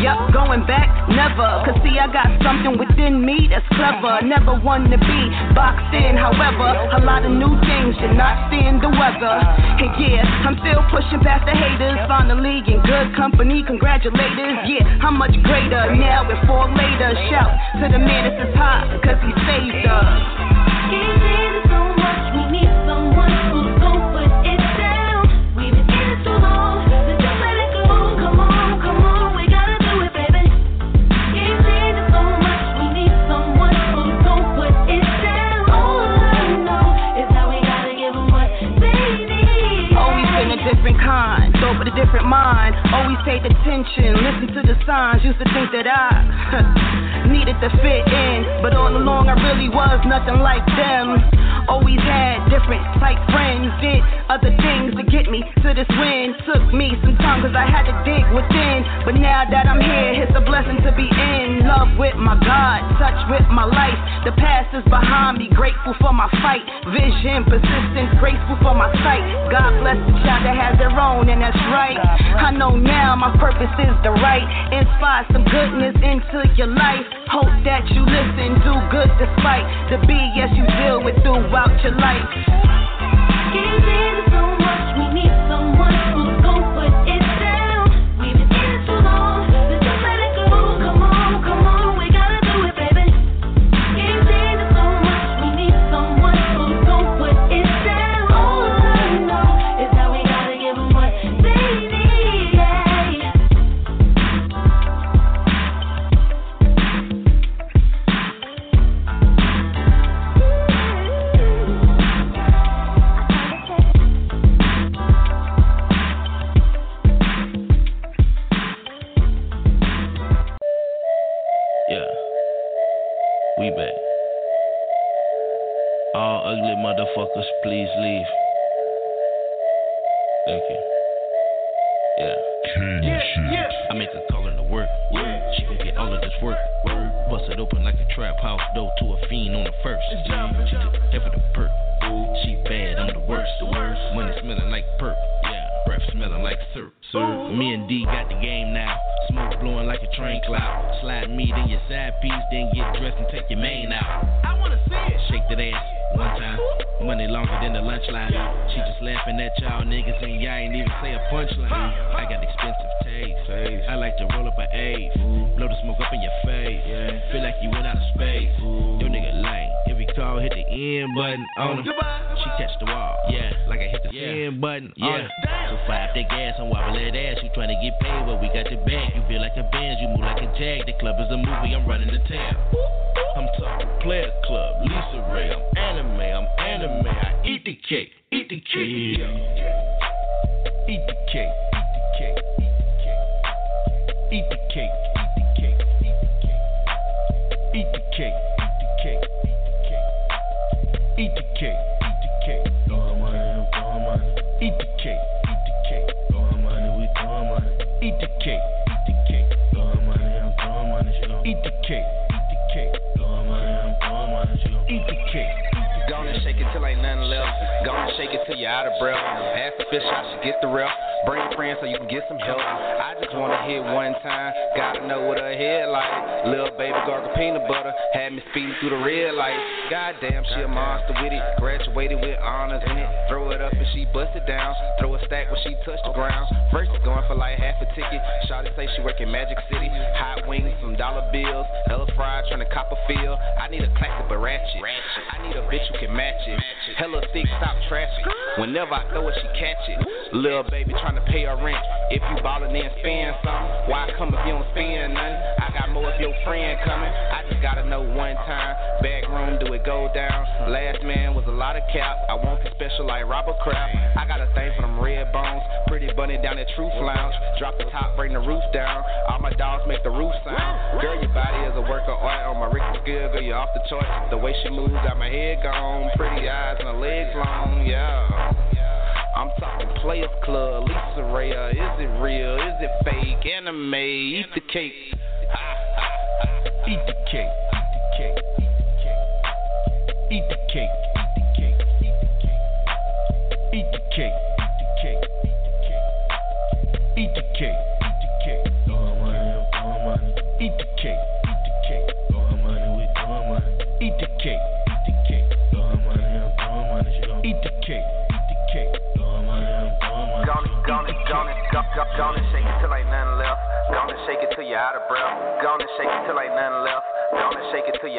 S21: Yup, going back, never. Cause see, I got something within me that's clever. Never one to be boxed in, however, a lot of new things did not stand the weather. And yeah, I'm still pushing past the haters. Finally in good company, congratulators. Yeah, how much greater now with four later. Shout to the man that's hot, cause Phaser. He mind. Always paid attention, listened to the signs, used to think that I needed to fit in. But all along, I really was nothing like them. Always had different type friends, did other things to get me to this win. Took me some time cause I had to dig within. But now that I'm here, it's a blessing to be in. Love with my God, touch with my life. The past is behind me, grateful for my fight. Vision, persistence, grateful for my sight. God bless the child that has their own, and that's right. I know now my purpose is the right. Inspire some goodness into your life. Hope that you listen, do good despite the BS you deal with throughout your life.
S20: so much, we
S12: motherfuckers, please leave. Thank you. Yeah. I make her call into work. Yeah. She gon' get all of this work. Bust it open like a trap house door to a fiend on the first. She took the of the perk. She bad, I'm the worst. The worst. Money smelling like perk. Yeah. Breath smelling like syrup. Me and D got the game now. Smoke blowing like a train cloud. Slide me, then your side piece, then get dressed and take your mane out. I wanna see it. Shake that ass one time. Money longer than the lunch line. She just laughing at y'all niggas and y'all ain't even say a punchline. I got expensive taste. I like to roll up an eight. Blow the smoke up in your face. Feel like you went out of space. Yo nigga lame. If he call, hit the end button on him. She catch the wall. Yeah, like I hit the end button. Yeah. So five that gas and wobble that ass. You tryna get paid, but we got the bag. You feel like a Benz, you move like a Jag. The club is a movie, I'm running the town. Talking player club, LisaRaye. I'm anime, I'm anime. I eat the cake, eat the cake. Yeah. Eat the cake, eat the cake, eat the cake. Eat
S22: you're out of breath. Ask the fish I should get the rep. Bring friends so you can get some help. I just wanna hit one time. Gotta know what her head like. Little baby gargle peanut butter. Had me speeding through the red light. Goddamn, she a monster with it. Graduated with honors in it. Throw it up and she bust it down. Throw a stack when she touch the ground. First going for like half a ticket. Shawty say she work in Magic City. Hot wings, some dollar bills. Hella fried, tryna cop a feel. I need a classic but ratchet. I need a bitch who can match it. Hella thick, stop traffic. Whenever I throw it, she catch it. Little baby tryna pay her rent. If you ballin' then spend something. Why come if you don't spend nothing? I got more if your friend coming. I just gotta know one time. Back room, do it go down? Last man was a lot of cap. I want the special like Robert Kraft. I got a thing for them red bones. Pretty bunny down at Truth Lounge. Drop the top, bring the roof down. All my dogs make the roof sound. Girl, your body is a work of art. On my Ricky skill, girl, you off the chart. The way she moves, got my head gone. Pretty eyes and her legs long, yeah. I'm talking Players Club, Lisa Ray. uh, Is it real? Is it fake? Anime, eat the cake. Ha, ha, ha. Eat the cake. Eat the cake. Eat the cake. Eat the cake. Eat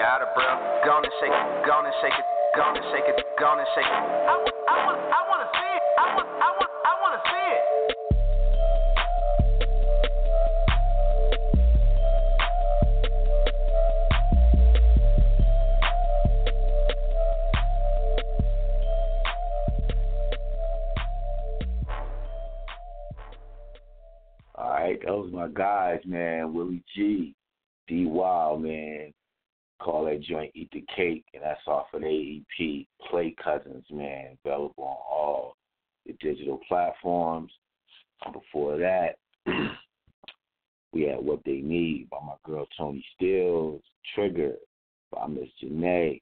S22: out of breath. Gonna shake it, gonna shake it, gonna shake it, gonna shake it. I, I want, I wanna see it. I want, I want, I wanna see it.
S2: All right, those my guys, man. Willie G, D Wild, man. Call that joint Eat the Cake, and that's off of AEP. Play Cousins, man. Available on all the digital platforms. Before that, we had What They Need by my girl Tony Stills, Trigger by Miss Janae,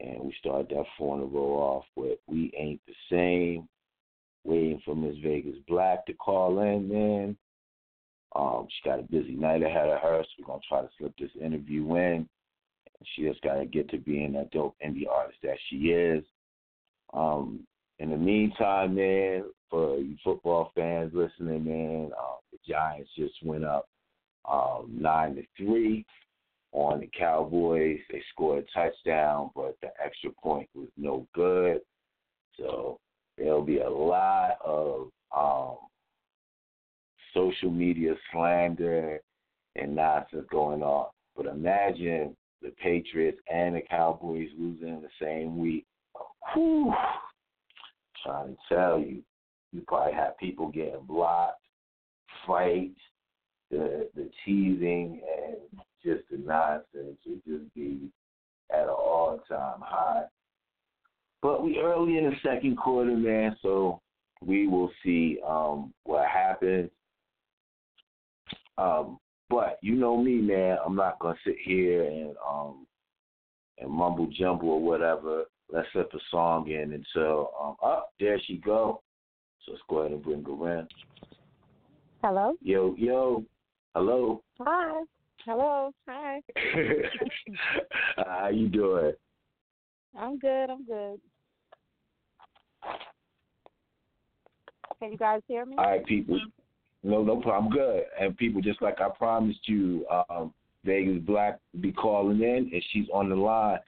S2: and we started that four in a row off with We Ain't the Same. Waiting for Miss Vaygez Blakk to call in, man. Um, she got a busy night ahead of her, so we're gonna try to slip this interview in. She just gotta get to being that dope indie artist that she is. Um, in the meantime, man, for you football fans listening, man, uh, the Giants just went up um, nine to three on the Cowboys. They scored a touchdown, but the extra point was no good. So there'll be a lot of um, social media slander and nonsense going on. But imagine the Patriots and the Cowboys losing in the same week. Whew. Trying to tell you, you probably have people getting blocked, fights, the the teasing, and just the nonsense would just be at an all time high. But we early in the second quarter, man, so we will see um, what happens. Um, but you know me, man. I'm not gonna sit here and um and mumble jumble or whatever. Let's slip a song in until um up oh, there she go. So let's go ahead and bring her in.
S23: Hello.
S2: Yo, yo. Hello.
S23: Hi. Hello. Hi.
S2: How you doing?
S23: I'm good. I'm good. Can you guys hear me?
S2: All right, people. No, no problem. I'm good. And people, just like I promised you, um, Vaygez Blakk be calling in, and she's on the line.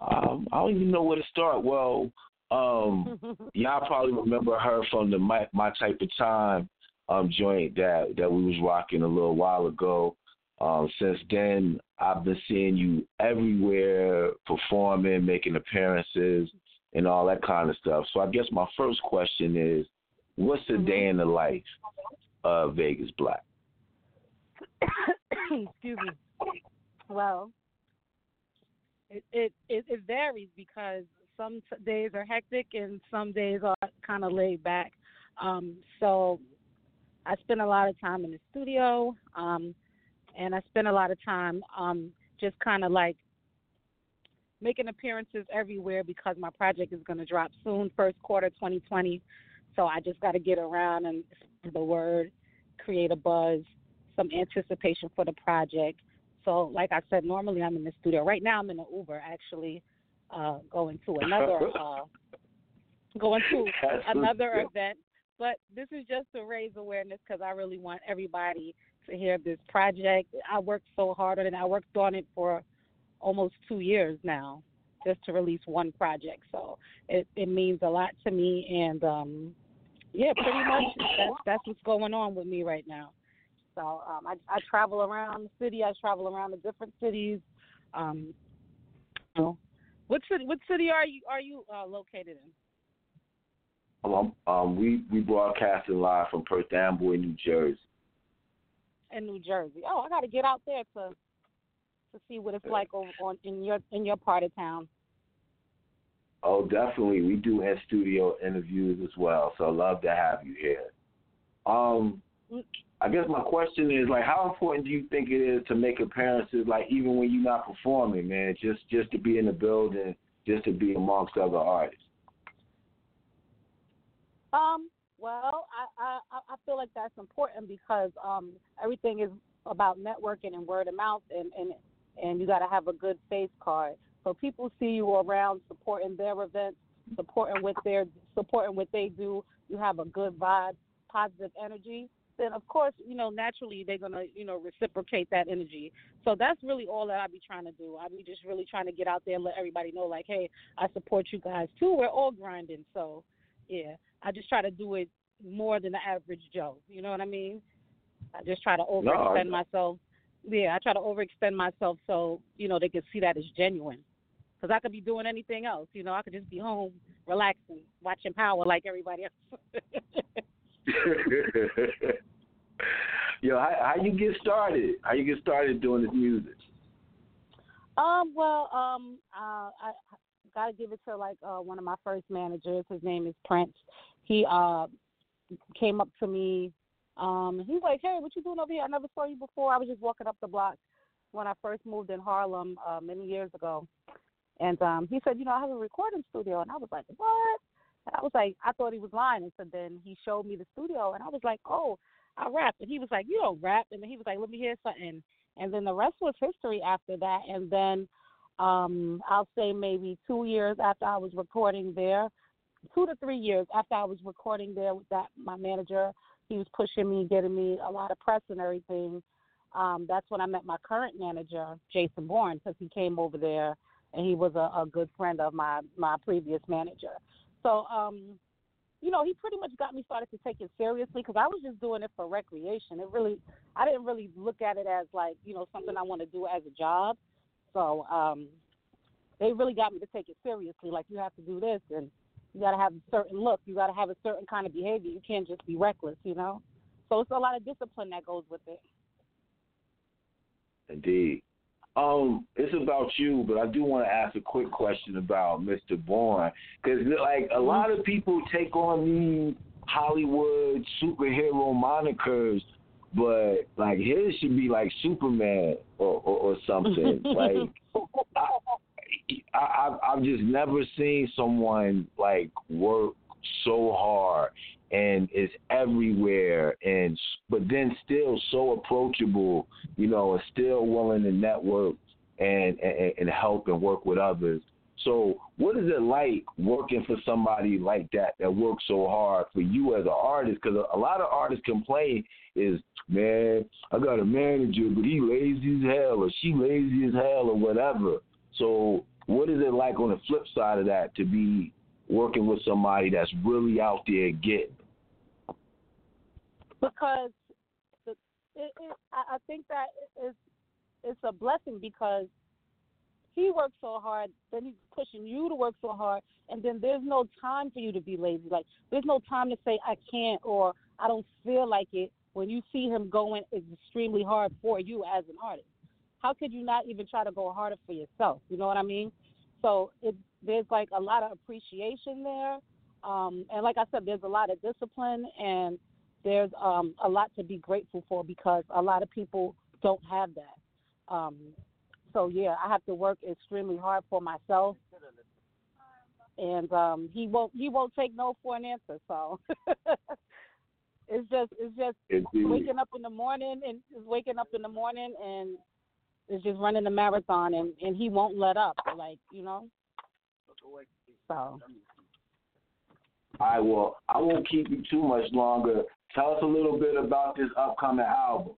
S2: Um, I don't even know where to start. Well, um, y'all probably remember her from the my, my type of time um, joint that that we was rocking a little while ago. Um, since then, I've been seeing you everywhere, performing, making appearances, and all that kind of stuff. So I guess my first question is, what's the day mm-hmm. in the life of Vaygez Blakk?
S23: Excuse me. Well, it, it it it varies because some days are hectic and some days are kind of laid back. Um, so I spend a lot of time in the studio, um, and I spend a lot of time um, just kind of like making appearances everywhere because my project is going to drop soon, first quarter 2020. So I just got to get around and spread the word, create a buzz, some anticipation for the project. So, like I said, normally I'm in the studio. Right now, I'm in the Uber actually, uh, going to another, uh, going to another event. But this is just to raise awareness because I really want everybody to hear this project. I worked so hard on it. I worked on it for almost two years now just to release one project. So it, it means a lot to me. And um, yeah, pretty much that's, that's what's going on with me right now. So um, I, I travel around the city. I travel around the different cities. Um, you know, what city? What city are you are you uh, located in?
S2: Um, um, we we broadcasting live from Perth Amboy, New Jersey.
S23: In New Jersey. Oh, I got to get out there to to see what it's like over on in your in your part of town.
S2: Oh, definitely. We do in studio interviews as well, so love to have you here. Um, I guess my question is like, how important do you think it is to make appearances, like even when you're not performing, man? Just just to be in the building, just to be amongst other artists.
S23: Um. Well, I I I feel like that's important because um everything is about networking and word of mouth, and and and you got to have a good face card. So people see you around supporting their events, supporting what they're supporting what they do. You have a good vibe, positive energy. Then of course, you know, naturally they're gonna, you know, reciprocate that energy. So that's really all that I be trying to do. I be just really trying to get out there and let everybody know, like, hey, I support you guys too. We're all grinding. So, yeah, I just try to do it more than the average Joe. You know what I mean? I just try to overextend no, myself yeah, I try to overextend myself so you know they can see that as genuine. Because I could be doing anything else, you know. I could just be home, relaxing, watching Power like everybody else.
S2: Yo, how, how you get started? How you get started doing this music?
S23: Um, well, um, uh, I gotta give it to like uh, one of my first managers. His name is Prince. He uh came up to me. Um, he's like, "Hey, what you doing over here? I never saw you before. I was just walking up the block when I first moved in Harlem uh, many years ago." And um, he said, "You know, I have a recording studio." And I was like, "What?" And I was like, I thought he was lying. And so then he showed me the studio, and I was like, "Oh, I rap." And he was like, "You don't rap." And then he was like, "Let me hear something." And then the rest was history after that. And then um, I'll say maybe two years after I was recording there, two to three years after I was recording there with that my manager, he was pushing me, getting me a lot of press and everything. Um, that's when I met my current manager, Jason Bourne, because he came over there and he was a, a good friend of my my previous manager. So, um, you know, he pretty much got me started to take it seriously because I was just doing it for recreation. It really, I didn't really look at it as like you know something I want to do as a job. So um, they really got me to take it seriously. Like you have to do this, and you got to have a certain look. You got to have a certain kind of behavior. You can't just be reckless, you know. So it's a lot of discipline that goes with it.
S2: Indeed. Um, it's about you, but I do want to ask a quick question about Mr. Bourne because, like, a lot of people take on these Hollywood superhero monikers, but like his should be like Superman or or, or something. like, I, I I've just never seen someone like work so hard and is everywhere and but then still so approachable, you know, and still willing to network and, and and help and work with others. So, what is it like working for somebody like that that works so hard for you as an artist? Because a, a lot of artists complain is, man, I got a manager, but he lazy as hell, or she lazy as hell, or whatever. So, what is it like on the flip side of that to be working with somebody that's really out there getting?
S23: Because it, it, I think that it's it's a blessing because he works so hard, then he's pushing you to work so hard, and then there's no time for you to be lazy. Like there's no time to say I can't or I don't feel like it when you see him going extremely hard for you as an artist. How could you not even try to go harder for yourself? You know what I mean? So it there's like a lot of appreciation there, um, and like I said, there's a lot of discipline and there's um, a lot to be grateful for because a lot of people don't have that. Um, so yeah, I have to work extremely hard for myself, and um, he won't he won't take no for an answer. So it's just it's just
S2: Indeed.
S23: waking up in the morning and waking up in the morning and it's just running the marathon and and he won't let up. Like you know. So.
S2: I will. I won't keep you too much longer. Tell us a little bit about this upcoming album.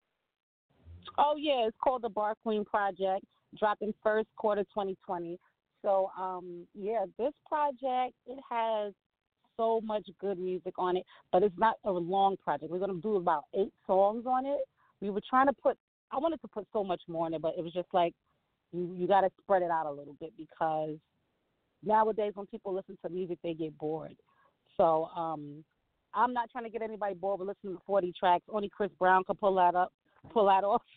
S23: Oh yeah, it's called the Bar Queen Project, dropping first quarter 2020. So um yeah, this project it has so much good music on it, but it's not a long project. We're gonna do about eight songs on it. We were trying to put I wanted to put so much more in it, but it was just like you you got to spread it out a little bit because nowadays when people listen to music they get bored. So um I'm not trying to get anybody bored with listening to 40 tracks. Only Chris Brown could pull that up, pull that off.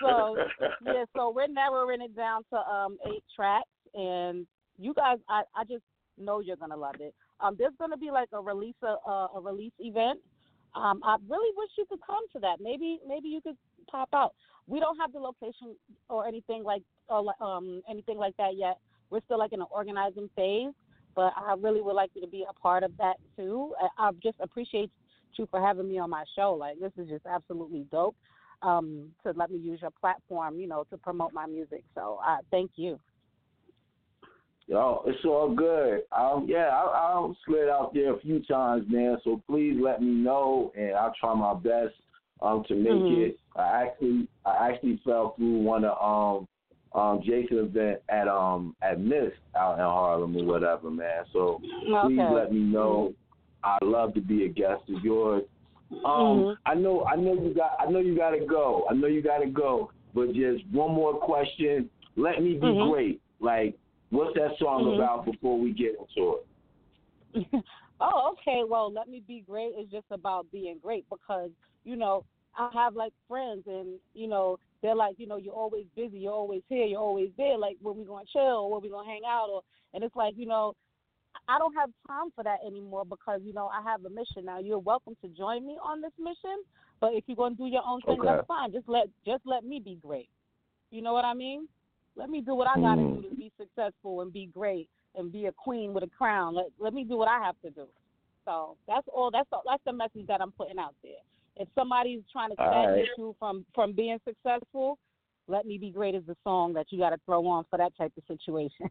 S23: so yeah, so we're narrowing it down to um eight tracks, and you guys, I I just know you're gonna love it. Um, there's gonna be like a release a, a release event. Um, I really wish you could come to that. Maybe maybe you could pop out. We don't have the location or anything like or um anything like that yet. We're still like in an organizing phase but I really would like you to be a part of that too. I, I just appreciate you for having me on my show. Like this is just absolutely dope. Um, to let me use your platform, you know, to promote my music. So uh, thank you.
S2: Yo, it's all good. Um, yeah, I, I slid out there a few times, man. So please let me know, and I'll try my best um to make
S23: Mhm.
S2: it. I actually, I actually fell through one of um um Jason event at um at Mist out in Harlem or whatever, man. So please let me know. I'd love to be a guest of yours. Um,
S23: Mhm.
S2: I know, I know you got, I know you got to go. I know you got to go. But just one more question. Let me be
S23: Mhm.
S2: great. Like, what's that song
S23: Mhm.
S2: about before we get into it?
S23: oh, okay, well, let me be great is just about being great because, you know, I have like friends and, you know, they're like, you know, you're always busy, you're always here, you're always there, like when we gonna chill or when we gonna hang out or and it's like, you know, I don't have time for that anymore because, you know, I have a mission now. You're welcome to join me on this mission, but if you're gonna do your own thing,
S2: Okay.
S23: that's fine. Just let just let me be great. You know what I mean? Let me do what I gotta
S2: Mm.
S23: do to be successful and be great and be a queen with a crown. Let let me do what I have to do. So that's all. That's all, that's the message that I'm putting out there. If somebody's trying to
S2: All right.
S23: you from from being successful, "Let Me Be Great" is the song that you got to throw on for that type of situation.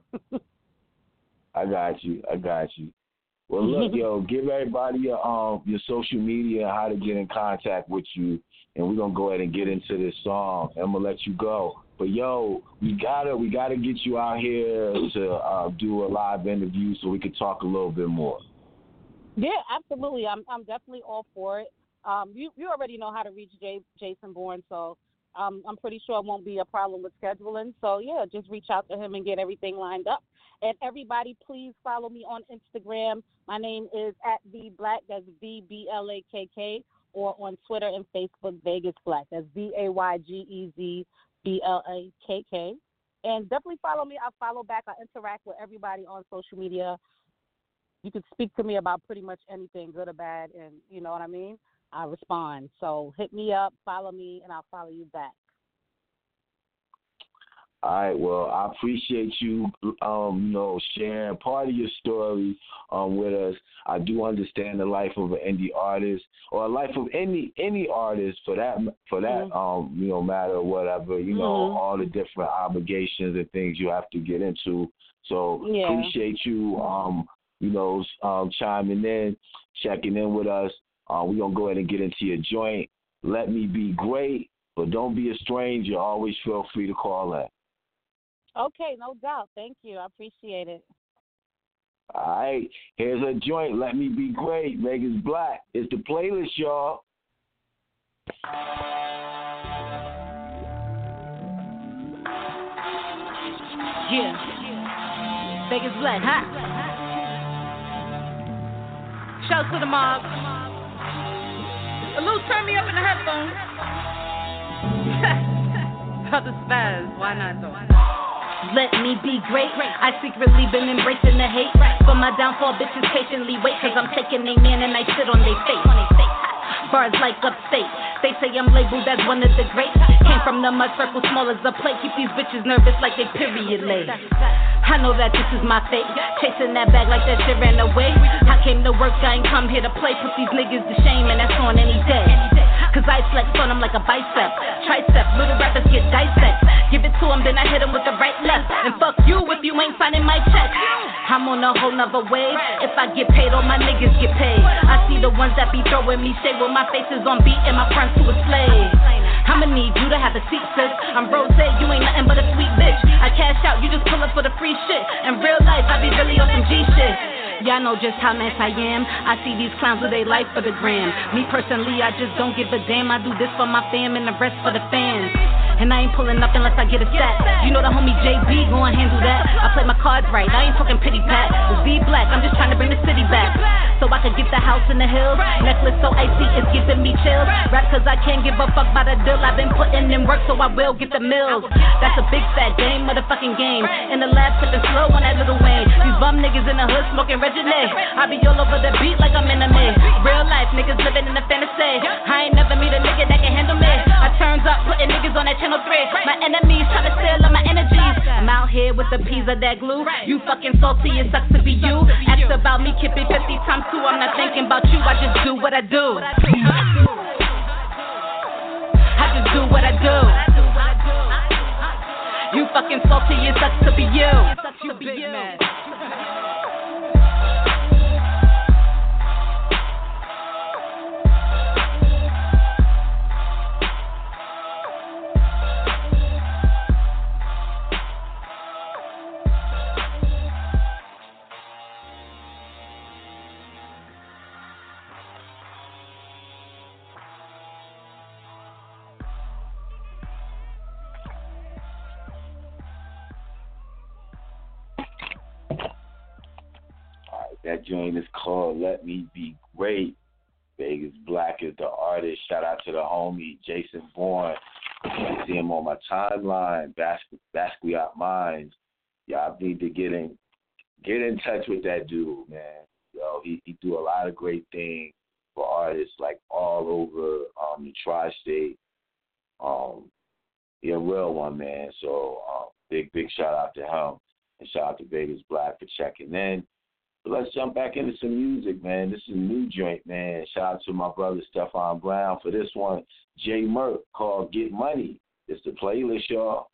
S2: I got you. I got you. Well, look, yo, give everybody your um your social media how to get in contact with you, and we're gonna go ahead and get into this song. I'm gonna let you go. But yo, we gotta we gotta get you out here to uh, do a live interview so we can talk a little bit more.
S23: Yeah, absolutely. I'm I'm definitely all for it. Um, you you already know how to reach Jay, Jason Bourne, so um, I'm pretty sure it won't be a problem with scheduling. So yeah, just reach out to him and get everything lined up. And everybody, please follow me on Instagram. My name is at V Blakk. That's V B L A K K. Or on Twitter and Facebook, Vaygez Blakk. That's V A Y G E Z B L A K K. And definitely follow me. I follow back. I interact with everybody on social media you can speak to me about pretty much anything, good or bad, and you know what I mean. I respond. So hit me up, follow me, and I'll follow you back.
S2: All right. Well, I appreciate you, um, you know, sharing part of your story um, with us. I do understand the life of an indie artist or a life of any any artist for that for that um, you know matter or whatever. You know,
S24: Mhm.
S2: all the different obligations and things you have to get into. So
S24: Yeah.
S2: appreciate you, um, you know, um, chiming in, checking in with us. Uh, we're gonna go ahead and get into your joint. Let me be great, but don't be a stranger. Always feel free to call in.
S23: Okay, no doubt. Thank you. I appreciate it.
S2: All right, here's a joint. Let me be great. Vaygez Blakk. It's the playlist, y'all.
S21: Yeah. Vaygez Blakk, huh? Shouts to the mob. A little turn me up in the headphones. Brother Spaz, why not though?
S25: Let me be great. I secretly been embracing the hate. For my downfall, bitches patiently wait. Cause I'm taking they man and I sit on they face. Bars like upstate. They say I'm labeled as one of the greats. Came from the mud circle, small as a plate. Keep these bitches nervous like they period late. I know that this is my fate. Chasing that bag like that shit ran away. I came to work, I ain't come here to play. Put these niggas to shame, and that's on any day. Cause I flex on them like a bicep. Tricep, little rappers get dissect. Give it to then I hit them with the right left. And fuck you if you ain't signing my check. I'm on a whole nother wave. If I get paid, all my niggas get paid. I see the ones that be throwing me shade when my face is on beat and my fronts to a slave. I'ma need you to have a seat, sis. I'm rose, you ain't nothing but a sweet bitch. I cash out, you just pull up for the free shit. In real life, I be really on some G shit. Y'all know just how nice I am. I see these clowns with their life for the gram. Me personally, I just don't give a damn. I do this for my fam and the rest for the fans. And I ain't pulling up unless I get a stat. You know the homie JB gon' handle that. I play my cards right, I ain't talking pity pat. B Black, I'm just trying to bring the city back. So I can get the house in the hills. Necklace so icy, it's giving me chills. Rap cause I can't give a fuck about a deal. I've been putting in work, so I will get the mills. That's a big fat game, motherfucking game. In the lab, sipping slow on that little Wayne. These bum niggas in the hood smoking Regine. I be all over the beat like I'm in a mid. Real life, niggas living in a fantasy. I ain't never meet a nigga that can handle me. I turns up, putting niggas on that channel 3. My enemies try to steal all my energies. I'm out here with the peas of that glue. You fucking salty, it sucks to be you. Ask about me, keep it 50 times two. I'm not thinking about you, I just do what I do. I just do what I do. You fucking salty, it sucks to be you. To be you.
S2: That joint is called Let Me Be Great. Vaygez Blakk is the artist. Shout out to the homie Jason Bourne. I see him on my timeline, Basque- Basquiat Minds. Y'all need to get in get in touch with that dude, man. Yo, he, he do a lot of great things for artists like all over um the tri state. Um he a real one, man. So um big, big shout out to him and shout out to Vaygez Blakk for checking in. But let's jump back into some music, man. This is a new joint, man. Shout out to my brother Stefan Brown for this one. Jay Merck called Get Money. It's the playlist, y'all.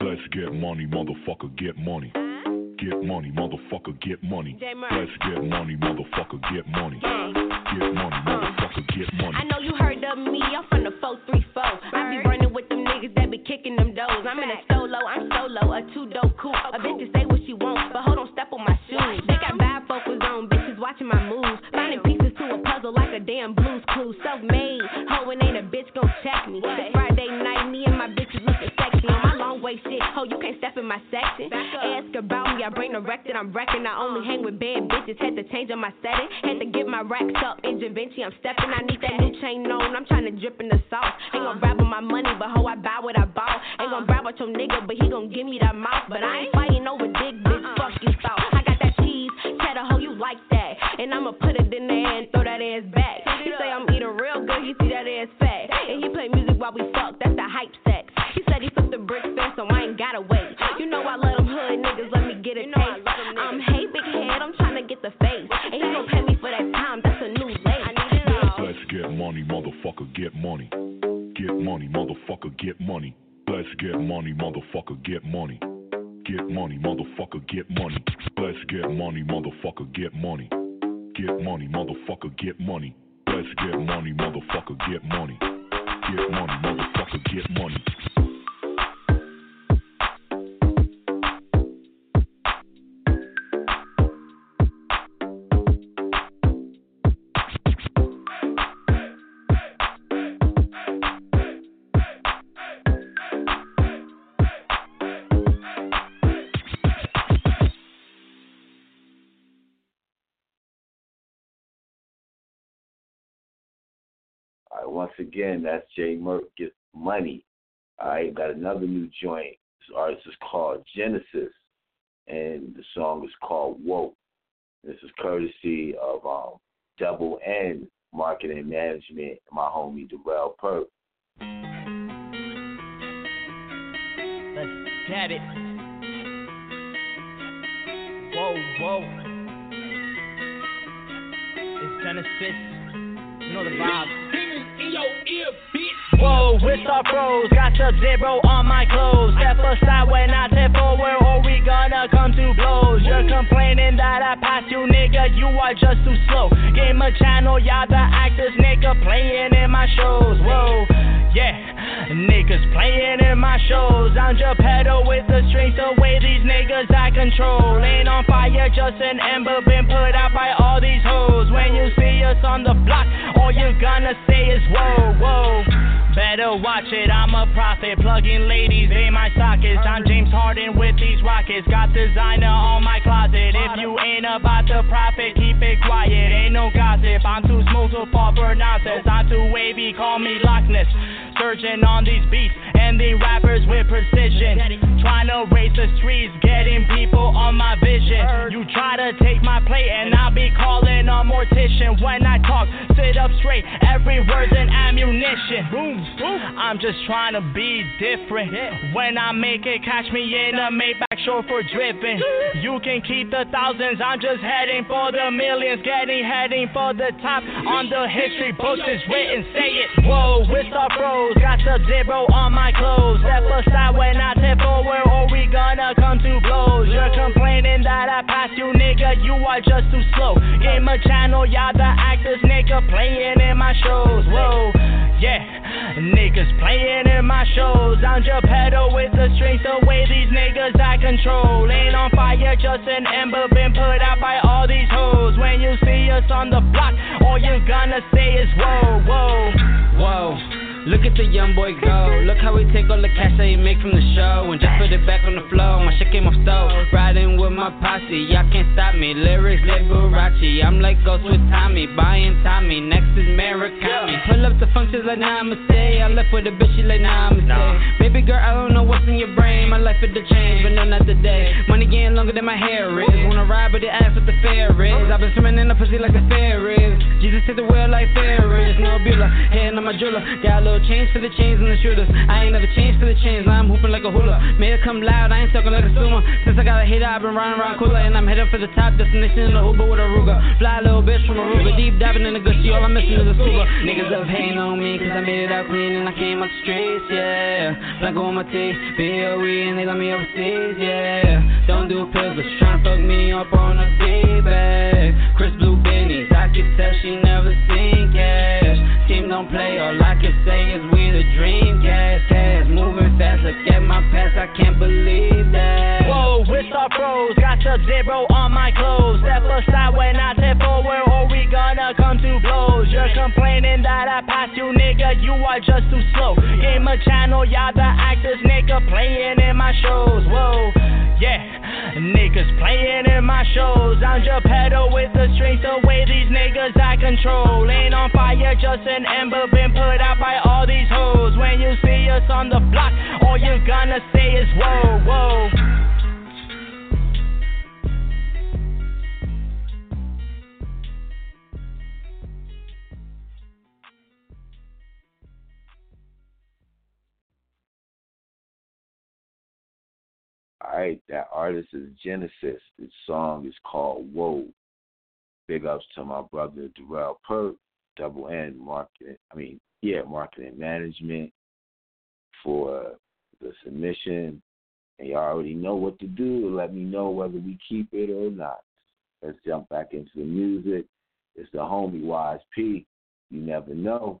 S24: Let's get money, motherfucker, get money. Get money, motherfucker, get money. Let's get money, motherfucker, get money. Get money, motherfucker, get money.
S26: I know you heard of me, I'm from the 434. I be running with them niggas that be kicking them doors. I'm in a solo, I'm solo, a two dope coupe. A bitch can say what she wants, but hold on, step on my shoes. They got bifocals on, bitches watching my moves. Finding pieces to a puzzle like a damn blues clue. Self made, hoeing ain't a bitch gon' check me. It's Friday night, me and my bitches looking sexy on my long way shit. Ho, you can't step in my section. Ask about me, I bring the wreck that I'm wrecking. I only hang with bad bitches, had to change on my setting. Had to get my racks up in Da Vinci, I'm stepping. I need that new chain on, I'm trying to drip in the sauce. Ain't gon' brag on my money, but ho, I buy what I bought. Ain't gon' brag about your nigga, but he gon' give me that mouth. But I ain't fighting over dick, bitch, fuck you thought. I got that cheese, cheddar, ho, you like that. And I'ma put it in there and throw that ass back. He say I'm eating real good, he see that ass fat. And he play music while we fuck, that's the hype sex. He said he took the bricks fast, so I ain't gotta wait. You know I let them hood niggas let me get a taste. I'm hey big head, I'm trying to get the face. And he gon' pay me for that time, that's a new late.
S24: Let's get money, motherfucker, get money. Money, motherfucker, get money. Let's get money, motherfucker, get money. Get money, motherfucker, get money. Let's get money, motherfucker, get money. Get money, motherfucker, get money. Let's get money, motherfucker, get money. Get money, motherfucker, get money.
S2: Again, that's Jay Merck Get Money. Right, got another new joint. This artist is called Genesis, and the song is called Woke. This is courtesy of um, Double N Marketing Management, my homie Darrell Perk.
S27: Let's get it. Whoa, whoa. It's Genesis. You know the vibe.
S17: Your ear, bitch.
S27: Whoa, it's our pros, got sub zero on my clothes. Step aside when I step forward, or we gonna come to blows. You're complaining that I passed you, nigga, you are just too slow. Game of channel, y'all the actors, nigga, playing in my shows. Whoa, yeah, niggas playing in my shows. I'm pedal with the strings, the way these niggas I control. Ain't on fire, just an ember been put out by all these hoes. When you see us on the block, all you're gonna say is whoa, whoa. Better watch it, I'm a prophet. Plugging ladies in my sockets. I'm James Harden with these rockets. Got designer on my closet. If you ain't about the profit, keep it quiet. Ain't no gossip. I'm too smooth to for nonsense. I'm too wavy, call me Loch Ness. Searching on these beats, ending rappers with precision. Trying to race the streets, getting people on my vision. You try to take my plate, and I'll be calling a mortician. When I talk, sit up straight. Every word's an ammunition. I'm just trying to be different. When I make it, catch me in a Maybach for dripping. You can keep the thousands, I'm just heading for the millions. Getting heading for the top. On the history books, it's written. Say it. Whoa, it's the pros. Got sub zero on my clothes. Step aside when I step forward, or we gonna come to blows. You're complaining that I passed you, nigga. You are just too slow. Game of channel, y'all the actors, nigga, playing in my shows. Whoa, yeah. Niggas playing in my shows. I'm pedal with the strength the way these niggas I control. Ain't on fire, just an ember been put out by all these hoes. When you see us on the block, all you gonna say is whoa, whoa,
S28: whoa. Look at the young boy go. Look how he take all the cash that he make from the show and just put it back on the floor. My shit came off stove. Riding with my posse, y'all can't stop me. Lyrics Liberace. I'm like Ghost with Tommy, buying Tommy. Next is Murakami. Pull up the functions like stay. I left with a bitch, she like nah, I'ma stay. Baby girl, I don't know what's in your brain. My life is the change, but no, not today. Money getting longer than my hair is. Wanna ride, but they ask what the fare is. I've been swimming in the pussy like the fair is. Jesus take the wheel like Ferris. No Bueller, head on my jeweler. Got a change for the chains and the shooters. I ain't never changed for the chains, now I'm hooping like a hula. Made it come loud, I ain't talking like a sumo. Since I got a hater, I've been running around cooler. And I'm heading for the top destination in the Uber with a Ruger. Fly little bitch from Aruba, deep diving in the Gucci, all I'm missing is a scuba. Niggas love hating on me, cause I made it out clean and I came out the streets, yeah. Blanco on my teeth, BOE, and they got me overseas, yeah. Don't do pills, but to fuck me up on a a D-bag. Chris Blue can tell she never seen cash. Team don't play, all I can say is we the dream, cash, moving fast. Look at my past, I can't believe that.
S27: Whoa, pros, got sub zero on my clothes. Step aside when I step forward, or we gonna come to blows. You're complaining that I passed you, nigga, you are just too slow. Game a channel, y'all the actors, nigga, playing in my shows. Whoa, yeah. Niggas playing in my shows. I'm pedal with the strength the way these niggas I control. Ain't on fire, just an ember been put out by all these hoes. When you see us on the block, all you're gonna say is whoa, whoa.
S2: Right, that artist is Genesis. The song is called Whoa. Big ups to my brother Darrell Perk, double N marketing. I mean, yeah, marketing management for the submission. And y'all already know what to do. Let me know whether we keep it or not. Let's jump back into the music. It's the homie Wise P. You never know.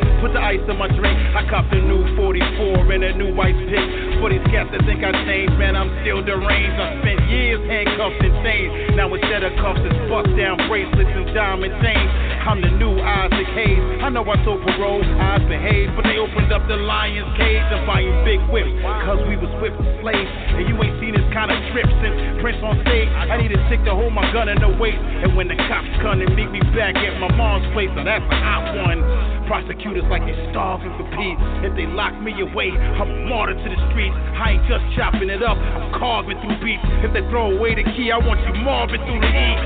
S15: Put the ice in my drink. I copped a new 44 and a new white pick. For these cats that think I changed, man, I'm still deranged. I spent years handcuffed and chains. Now instead of cuffs, it's bust down bracelets and diamond chains. I'm the new Isaac Hayes. I know I told parole, I behaved, but they opened up the lion's cage and buying big whips. Cause we was whipped slaves. And you ain't seen this kind of trip since Prince on stage. I need a stick to hold my gun in the waist. And when the cops come and meet me back at my mom's place, so that's a hot one. Prosecutors like they starving for peace. If they lock me away, I'm a martyr to the streets. I ain't just chopping it up, I'm carving through beats. If they throw away the key, I want you marvin through the heat.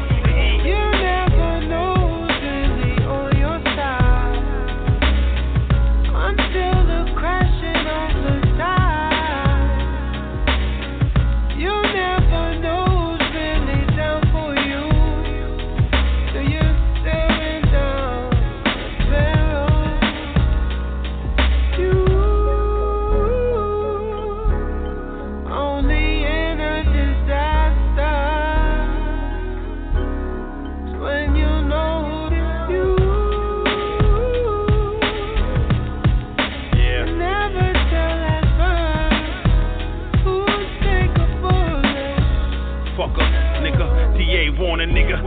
S17: You never know who's really on your side until
S15: Want a nigga.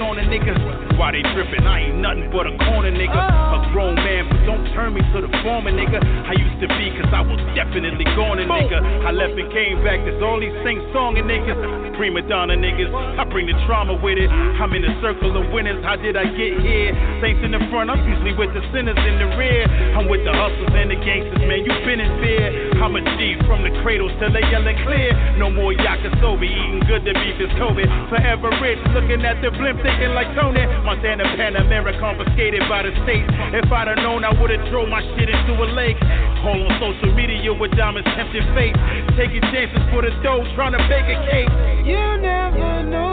S15: On a nigga. Why they trippin'? I ain't nothing but a corner nigga. A grown man, but don't turn me to the former nigga. I used to be, cause I was definitely gone a nigga. I left and came back, there's all these sing songing niggas. Prima donna niggas, I bring the trauma with it. I'm in a circle of winners, how did I get here? Saints in the front, I'm usually with the sinners in the rear. I'm with the hustlers and the gangsters, man, you been in fear. I'm a G from the cradles till they yelling clear. No more yakisobe, eating good, the beef is Kobe. Forever rich, looking at the blimp, thinking like Tony. Montana Panamera confiscated by the state. If I'd have known, I would've thrown my shit into a lake. All on social media with diamonds tempting fate. Taking chances for the dough, trying to bake a cake.
S7: You never know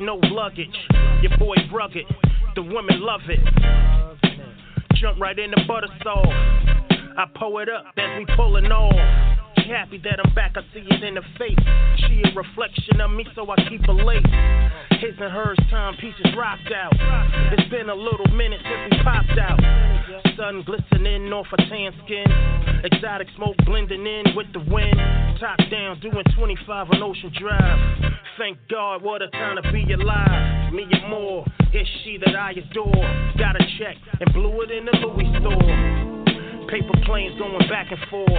S29: no luggage. Your boy rugged, the women love it. Jump right in the butter sauce. I pull it up as we pulling off. Happy that I'm back, I see it in her face. She a reflection of me, so I keep her late. His and hers timepieces rocked out. It's been a little minute since we popped out. Sun glistening off her tan skin. Exotic smoke blending in with the wind. Top down, doing 25 on Ocean Drive. Thank God, what a time to be alive. Me and more, it's she that I adore. Got a check and blew it in the Louis store. Paper planes going back and forth.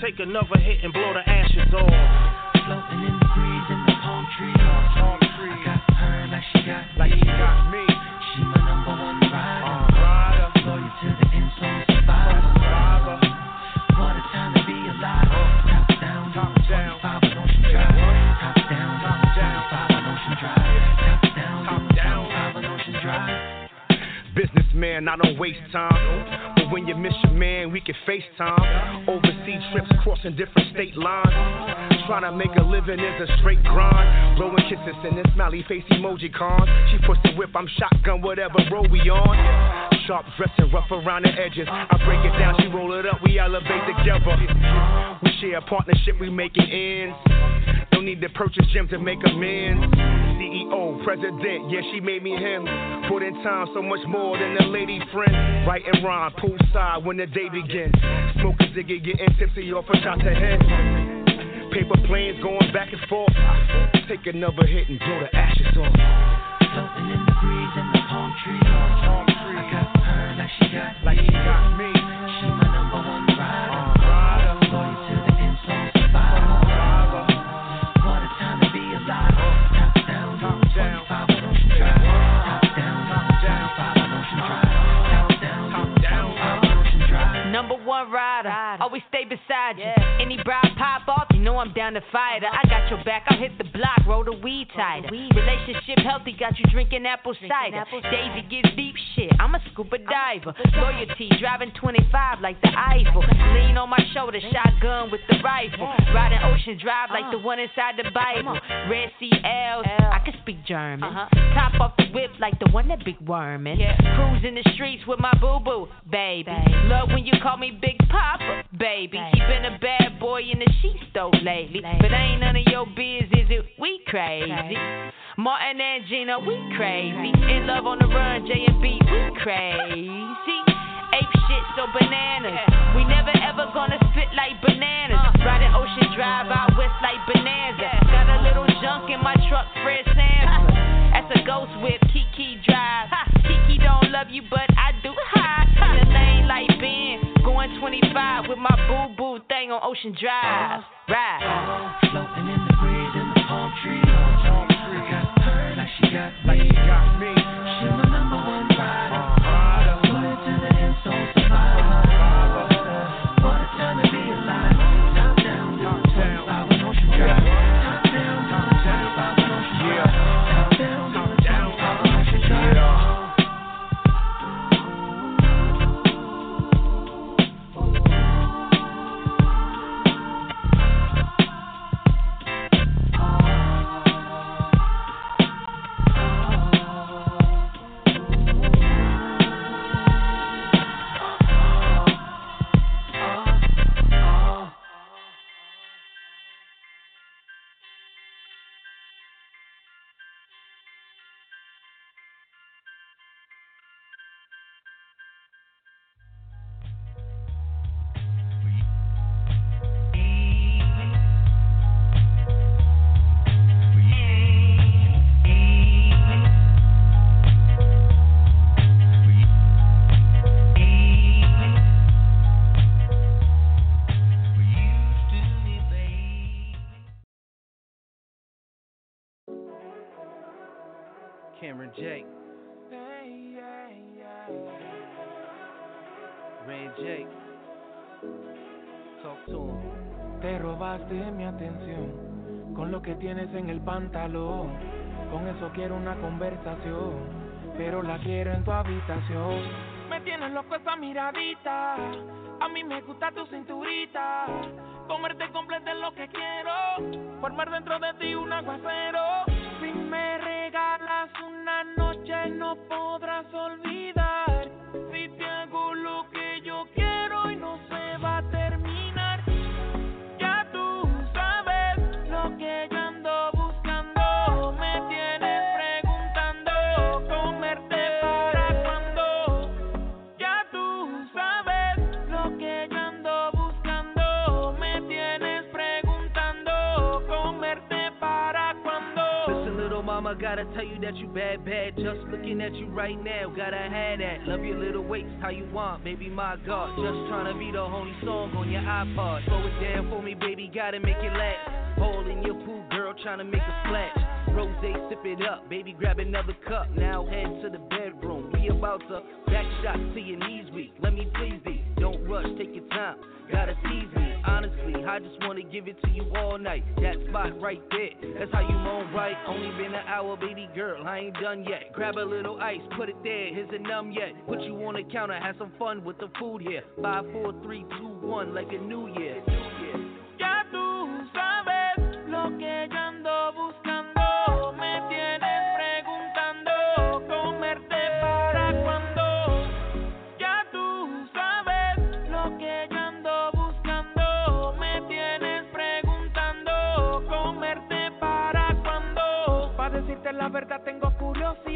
S29: Take another hit and blow the ashes off.
S7: Floating in the breeze in the palm trees. I got her like she got like me. She got me.
S29: Businessman, I don't waste time. But when you miss your man, we can FaceTime. Overseas trips crossing different state lines. Trying to make a living is a straight grind. Blowing kisses in this smiley face emoji con. She push the whip, I'm shotgun, whatever road we on. Sharp dressing, rough around the edges. I break it down, she roll it up, we elevate together. We share a partnership, we making ends. No need to purchase gym to make amends. CEO, president, yeah, she made me him. Put in time so much more than a lady friend. Right and rhyme, poolside when the day begins. Smoke a ziggy, getting tipsy off a shot to head. Paper planes going back and forth. Take another hit and blow the ashes off.
S7: Floating in the breeze in the palm trees. I got her like she got like she got me. Rider,
S30: always stay beside you. Any bride pop off, know I'm down to fight her. I got your back, I'll hit the block, roll the weed tighter. Relationship healthy, got you drinking apple cider. Daisy gives deep shit, I'm a scuba diver. Loyalty, driving 25 like the Eiffel. Lean on my shoulder, shotgun with the rifle. Riding Ocean Drive like the uh. one inside the Bible. Red Sea L's, I can speak German. Uh-huh. Top off the whip like the one that big wormin'. Cruising the streets with my boo boo, baby. Love when you call me Big Papa, baby. Been a bad boy in the sheet stove lately. But ain't none of your biz, is it? We crazy. Martin and Gina, we crazy. In love on the run, J and B, we crazy. Ape shit, so bananas. We never ever gonna spit like bananas. Riding Ocean Drive out west like Bonanza. Got a little junk in my truck, Fred Sanford. That's a ghost whip, Kiki Drive. Kiki don't love you, but I do. Hi. In the lane like Ben, going 25 with my boo boo thing on Ocean Drive. Ride.
S7: Floating in the breeze in the palm trees. I got her like she got me.
S9: Jake. Ray Jake. Talk to him.
S7: Te robaste mi atención con lo que tienes en el pantalón. Con eso quiero una conversación, pero la quiero en tu habitación. Me tienes loco esa miradita, a mí me gusta tu cinturita. Comerte completo es lo que quiero, formar dentro de ti un aguacero. Una noche no podrás olvidar.
S9: Gotta tell you that you bad, bad. Just looking at you right now, gotta have that. Love your little waist, how you want, baby, my God. Just trying to be the only song on your iPod. Slow it down for me, baby, gotta make it last. Hole in your pool, girl, trying to make a splash. Rose, sip it up, baby, grab another cup. Now head to the bedroom. We about to back shot to your knees weak. Let me please thee. Don't rush, take your time. Gotta tease me. Honestly, I just wanna give it to you all night. That spot right there, that's how you moan right. Only been an hour, baby girl, I ain't done yet. Grab a little ice, put it there, here's a numb yet. Put you on the counter, have some fun with the food here. Five, four, three, two, one, like a new year.
S7: Ya tú sabes lo que yo ando buscando.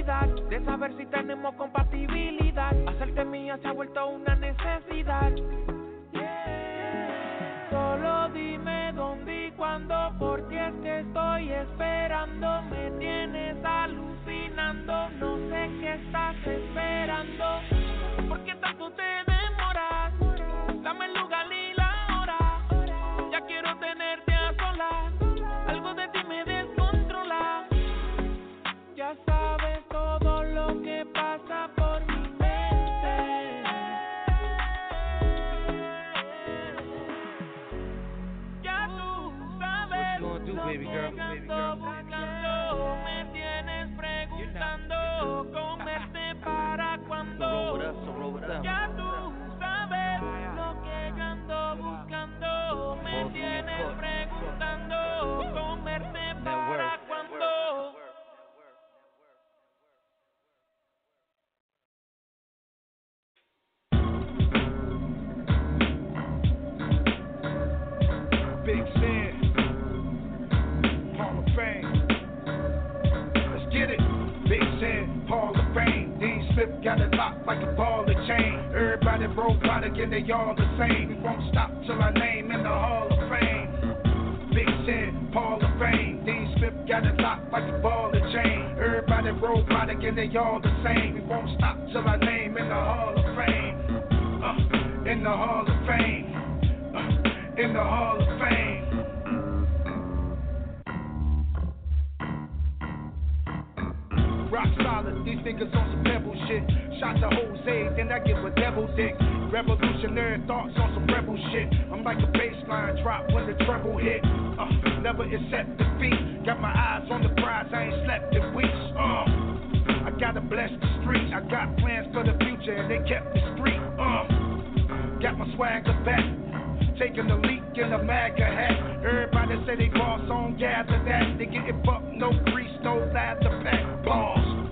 S7: De saber si tenemos compatibilidad. Hacerte mía se ha vuelto una necesidad. Solo dime dónde y cuándo, porque es que estoy esperando. Me tienes alucinando, no sé qué estás esperando. ¿Por qué tanto te
S29: got it locked like a ball of chain. Everybody product and they all the same. We won't stop till our name in the Hall of Fame. Big Sin, Hall of Fame. Dean Smith got it locked like a ball of chain. Everybody product and they all the same. We won't stop till our name in the Hall of Fame. Uh, in the Hall of Fame. Uh, in the Hall of Fame. Rock solid, these niggas on some pebble shit. Shot to Jose, then I give a devil dick. Revolutionary thoughts on some rebel shit. I'm like a baseline drop when the treble hit. Uh, never accept defeat. Got my eyes on the prize, I ain't slept in weeks. Uh, I gotta bless the street. I got plans for the future, and they kept the street. Uh, got my swagger back. Taking a leak in a MAGA hat. Everybody say they boss on, gather that. They getting fucked, no grease, no lather pack. Balls.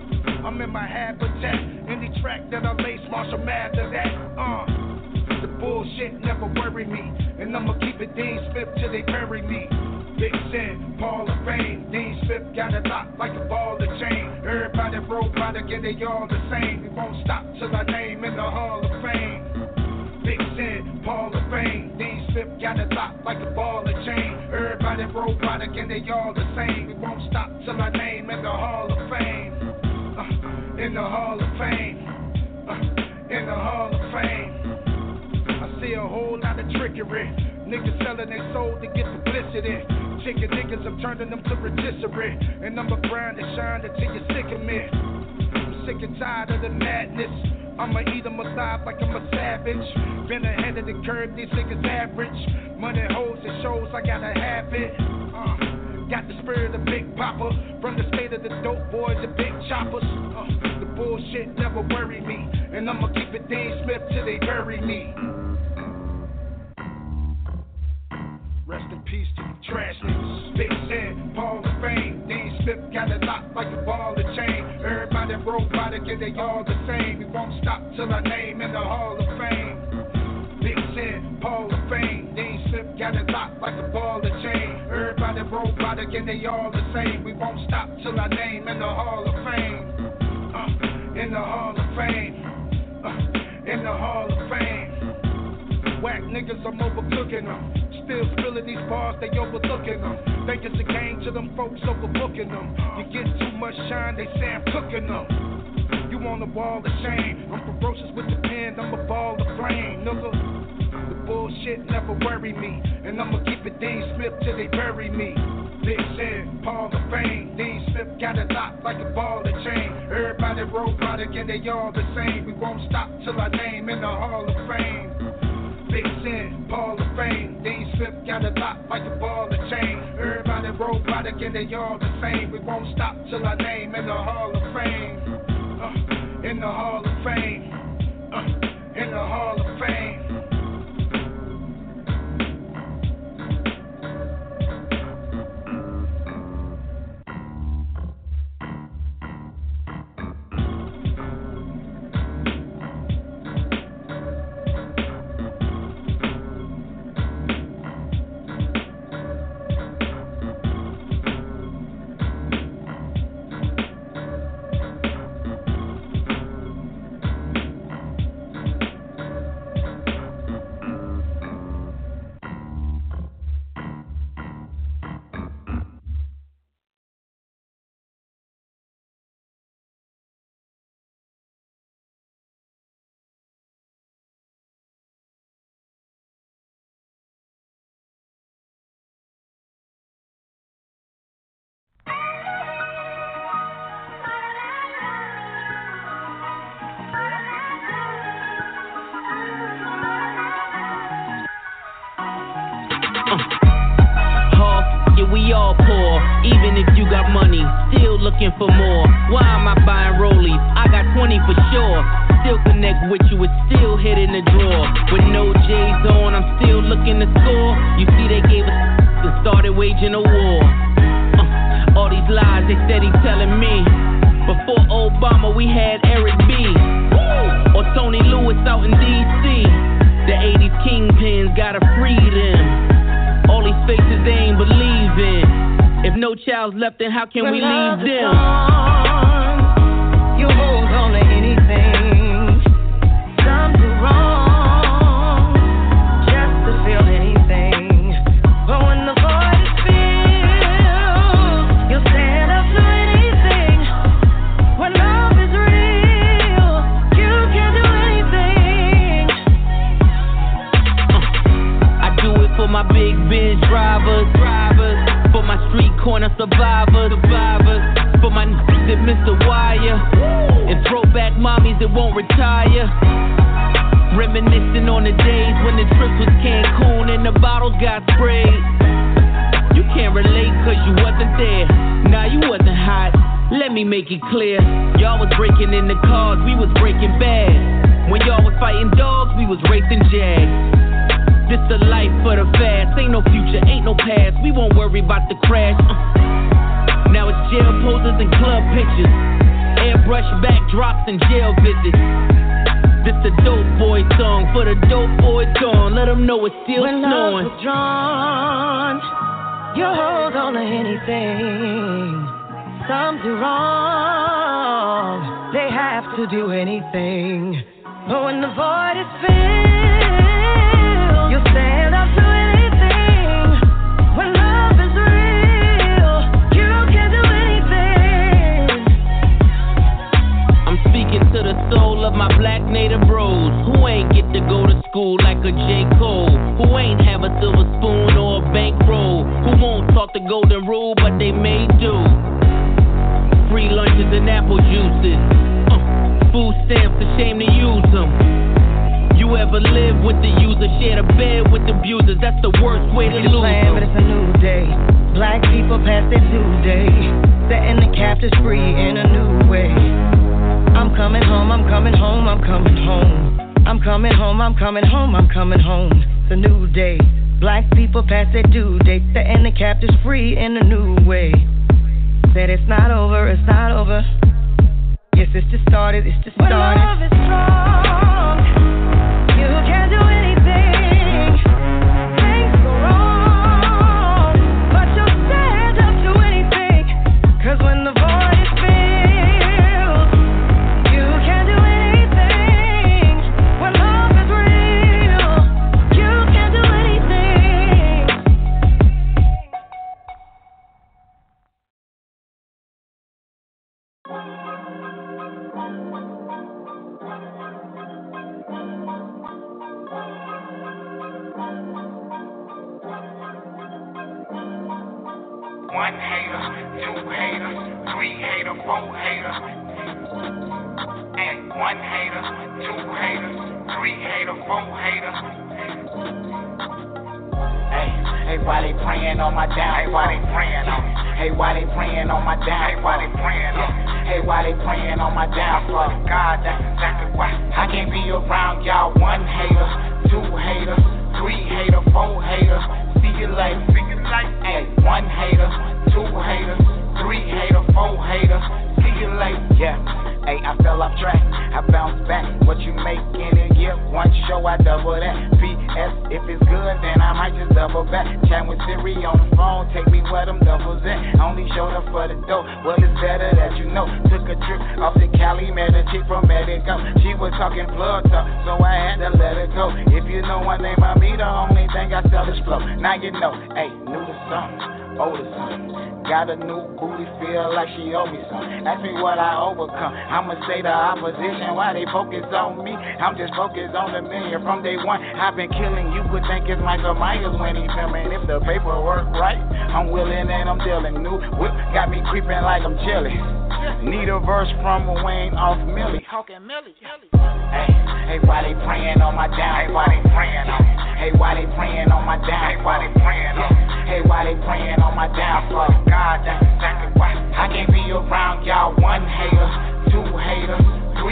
S29: I'm in my habitat. Any track that I lace, Marshall mad to that. Uh, the bullshit never worry me. And I'ma keep it Dean Smith till they bury me. Big Sin, Hall of Fame. Dean Smith got it locked like a ball of chain. Everybody broke by the get they all the same. We won't stop till I name in the Hall of Fame. Hall of Fame. Dean Smith got it locked like a ball of chain. Everybody by the they all the same. We won't stop till I name in the Hall of Fame. Uh, in the Hall of Fame. Uh, in the Hall of Fame. I see a whole lot of trickery. Niggas selling their soul to get publicity. Chicken niggas, I'm turning them to rotisserie. And I'ma grind and shine until you're sick of me. Sick and tired of the madness. I'ma eat them alive like I'm a savage. Been ahead of the curve, these niggas average. Money holes and shows, I gotta have it. Uh, got the spirit of Big Papa. From the state of the dope boys and big choppers. Uh, the bullshit never worry me. And I'ma keep it Dean Smith till they bury me. Rest in peace to you trash niggas. Big Sin, Paul of Fame. Dean Smith got it locked like a ball of chain. Everybody the get they all the same. We won't stop till our name in the Hall of Fame. Big Sin, Paul of Fame. Dean Smith got it locked like a ball of chain. Everybody the get they all the same. We won't stop till our name in the Hall of Fame. Uh, in the Hall of Fame. Uh, in the Hall of Fame. Whack niggas, I'm overcooking them. Still spilling these bars, they overlooking them. Think it's a game to them folks overbooking them. You get too much shine, they say I'm cooking them. You on the wall of shame. I'm ferocious with the pen, I'm a ball of flame, nigga. The bullshit never worry me. And I'ma keep it Dean Smith till they bury me. Big Sin, Paul of Fame. Dean Smith got it locked like a ball of chain. Everybody by again, they all the same. We won't stop till our name in the Hall of Fame. Big Sin, Paul of Fame. Dean Smith got it locked like a ball of chain. Everybody by again, they all the same. We won't stop till our name in the Hall of Fame. Uh, in the Hall of Fame. Uh, in the Hall of Fame.
S31: Looking for more. Why am I buying rollies? I got 20 for sure. Still connect with you, it's still hit in the drawer. With no J's on, I'm still looking to score. You see, they gave us and started waging a war. Uh, all these lies they steady telling me. Before Obama, we had Eric B. Or Tony Lewis out in D.C. The 80s kingpins gotta free them. All these faces they ain't believing. If no child's left, then how can we leave them?
S21: Coming home, I'm coming home, I'm coming home. It's a new day. Black people past their due date. Setting the captives free in a new way. Said it's not over, it's not over. Yes, it's just started, it's just
S19: When
S21: started.
S19: love is strong,
S32: say the opposition. Why they focus on me? I'm just focused on the million from day one. I've been killing. You would think it's Michael Myers when he filming. If the paperwork right, I'm willing and I'm dealing. New whip got me creeping like I'm chilling. Need a verse from Wayne off Millie.
S29: Talking Millie.
S32: Hey, hey, why they praying on my down? Hey, why they praying on me? Hey, why they praying on my down? Hey, why they praying on me? Hey, why they praying on my downfall? God, that's exactly why. I can't be around y'all. One hater,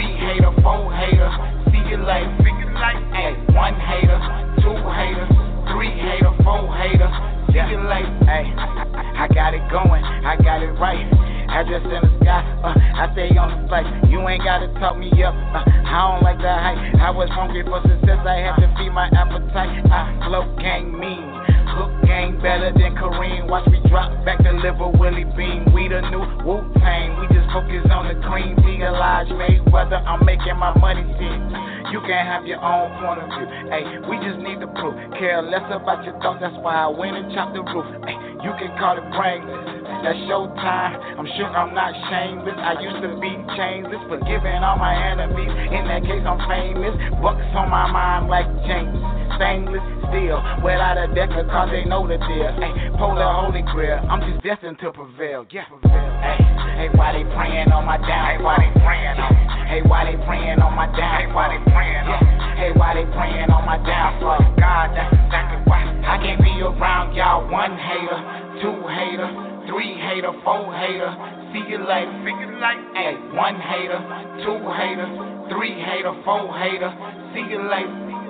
S32: three hater, four haters. See you later. See you later. One hater, two haters, three hater, four haters. See you later. Hey, I got it going. I got it right. Address in the sky, uh, I stay on the flight. You ain't gotta talk me up, uh, I don't like the hype. I was hungry for success, I had to feed my appetite. I flow gang mean, hook gang better than Kareem. Watch me drop back, deliver Willie Bean. We the new Wu Tang, we just focus on the cream. Elijah Mayweather, I'm making my money fit. You can't have your own point of view. Hey, we just need the proof. Care less about your thoughts, that's why I went and chopped the roof. Hey, you can call it brainless. That's showtime. I'm sure I'm not shameless. I used to be chainless, forgiving all my enemies. In that case, I'm famous. Bucks on my mind like James. Stainless steel. Without a deck of they know the deal. Hey, polar holy grail. I'm just destined to prevail. Yeah, prevail. Hey, hey, why they praying on my down? Hey, why they praying on? Hey, why they praying on my down? Hey, why they praying on. Hey, why they praying on my downfall? God, that's exactly why I can't be around y'all.
S33: One hater, two hater, three hater, four hater. See you later. See you later. Hey, one hater, two hater, three hater, four hater. See you later.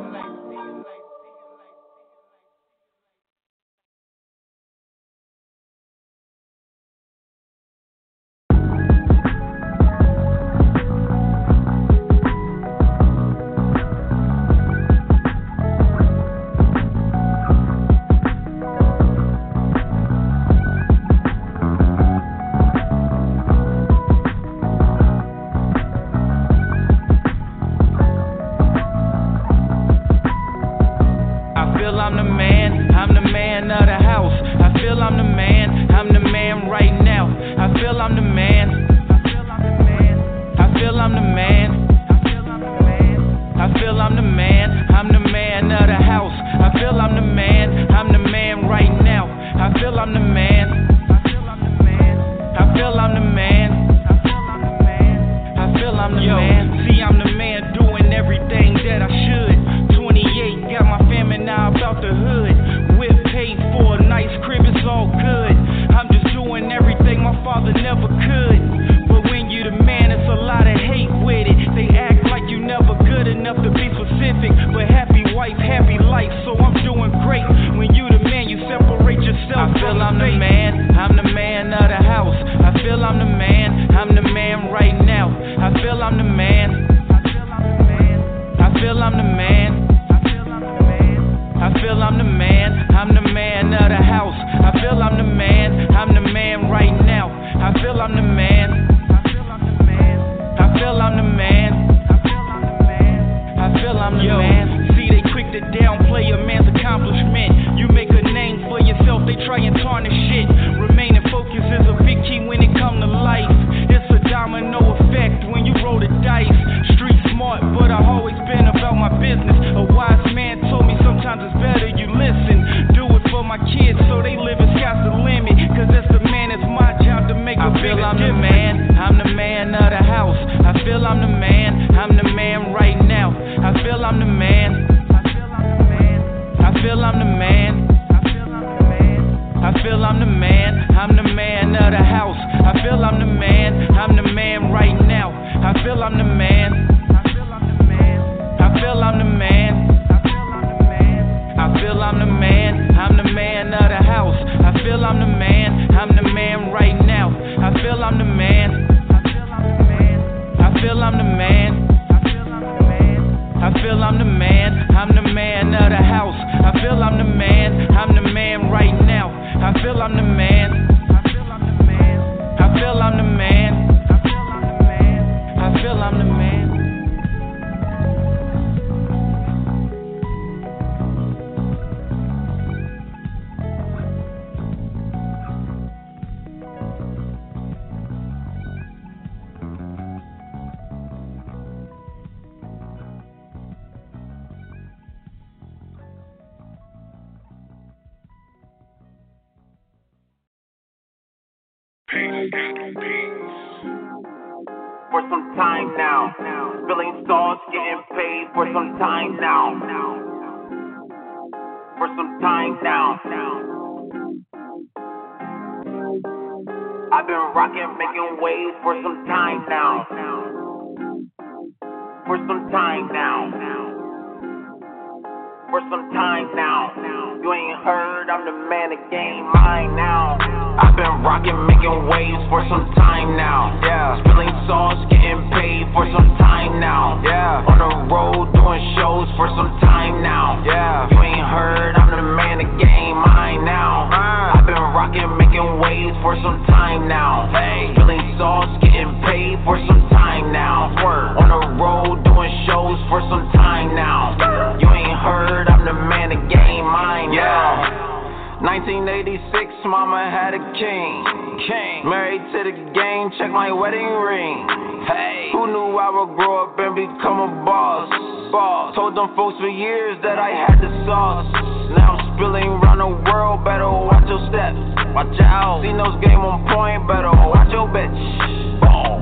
S33: Yeah. 1986, mama had a king. King. Married to the game, check my wedding ring. Hey. Who knew I would grow up and become a boss? Boss. Told them folks for years that I had the sauce. Now I'm spilling around the world, better watch your steps. Watch out. Seen those game on point, better watch your bitch.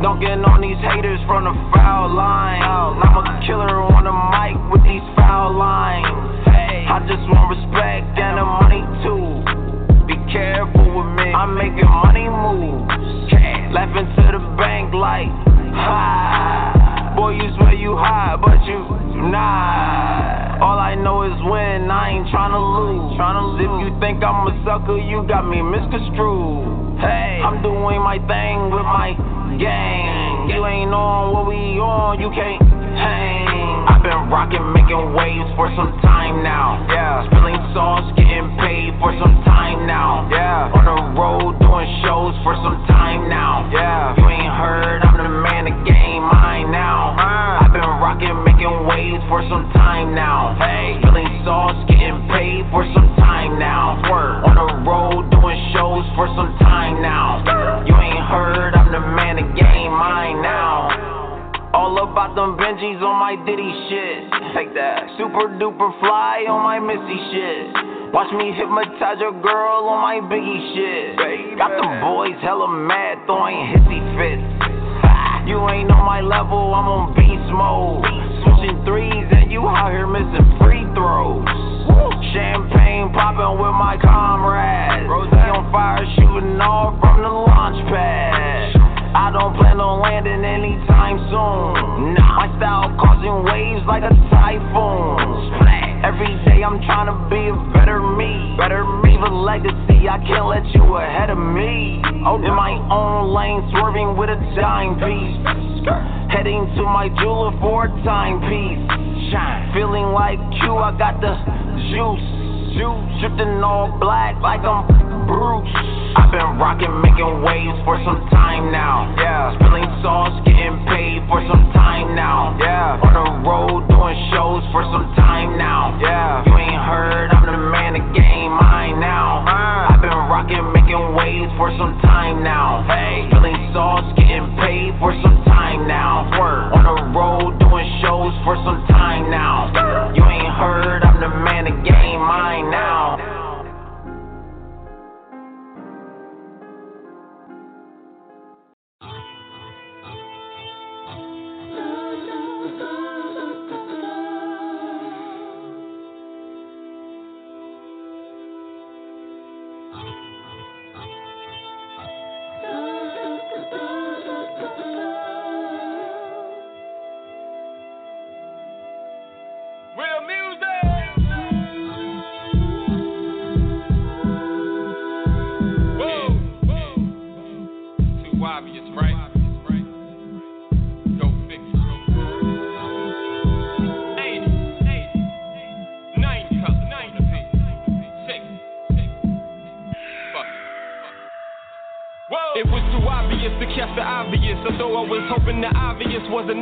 S33: Dunking on these haters from the foul line. I'm a killer on the mic with these foul lines. I just want respect and the money too. Be careful with me. I'm making money moves. Laughing to the bank like, ha. Boy, you swear you hot, but you, not. All I know is win, I ain't tryna lose. Tryna If you think I'm a sucker, you got me misconstrued. Hey, I'm doing my thing with my gang. You ain't on what we on, you can't hang. I've been rocking, making waves for some time now. Yeah. Spilling songs, getting paid for some time now. Yeah. On the road, doing shows for some time now. Yeah. You ain't heard. I'm the man, the game mine now. Ah. I've been rocking, making waves for some time now. Hey, spilling sauce, getting paid for some time now. Word. On the road doing shows for some time now. You ain't heard, I'm the man, the game mine now. All about them Benjis on my Diddy shit. Take that. Super duper fly on my Missy shit. Watch me hypnotize your girl on my Biggie shit. Got them boys hella mad throwing hissy fits. You ain't on my level, I'm on beast mode. Switching threes and you out here missing free throws. Champagne popping with my comrades. Rose on fire shooting off from the launch pad. I don't plan on landing anytime soon. Nah, my style causing waves like a typhoon. Every day I'm trying to be a better me. Better me, a legacy. I can't let you ahead of me. Oh, In my own lane, swerving with a timepiece. Heading to my jeweler for a timepiece. Shine. Feeling like Q, I got the juice. Dripping all black like I'm Bruce. I've been rocking, making waves for some time now. Yeah. Spilling sauce, getting paid for some time now. Yeah. On the road, doing shows for some time now. Yeah. You ain't heard, I'm the man, the game mine now. Uh. I've been rocking, making waves for some time now. Hey. Spilling sauce, getting paid for some time now. Word. On the road, doing shows for some time now. You ain't heard, I'm the man, the game mine now.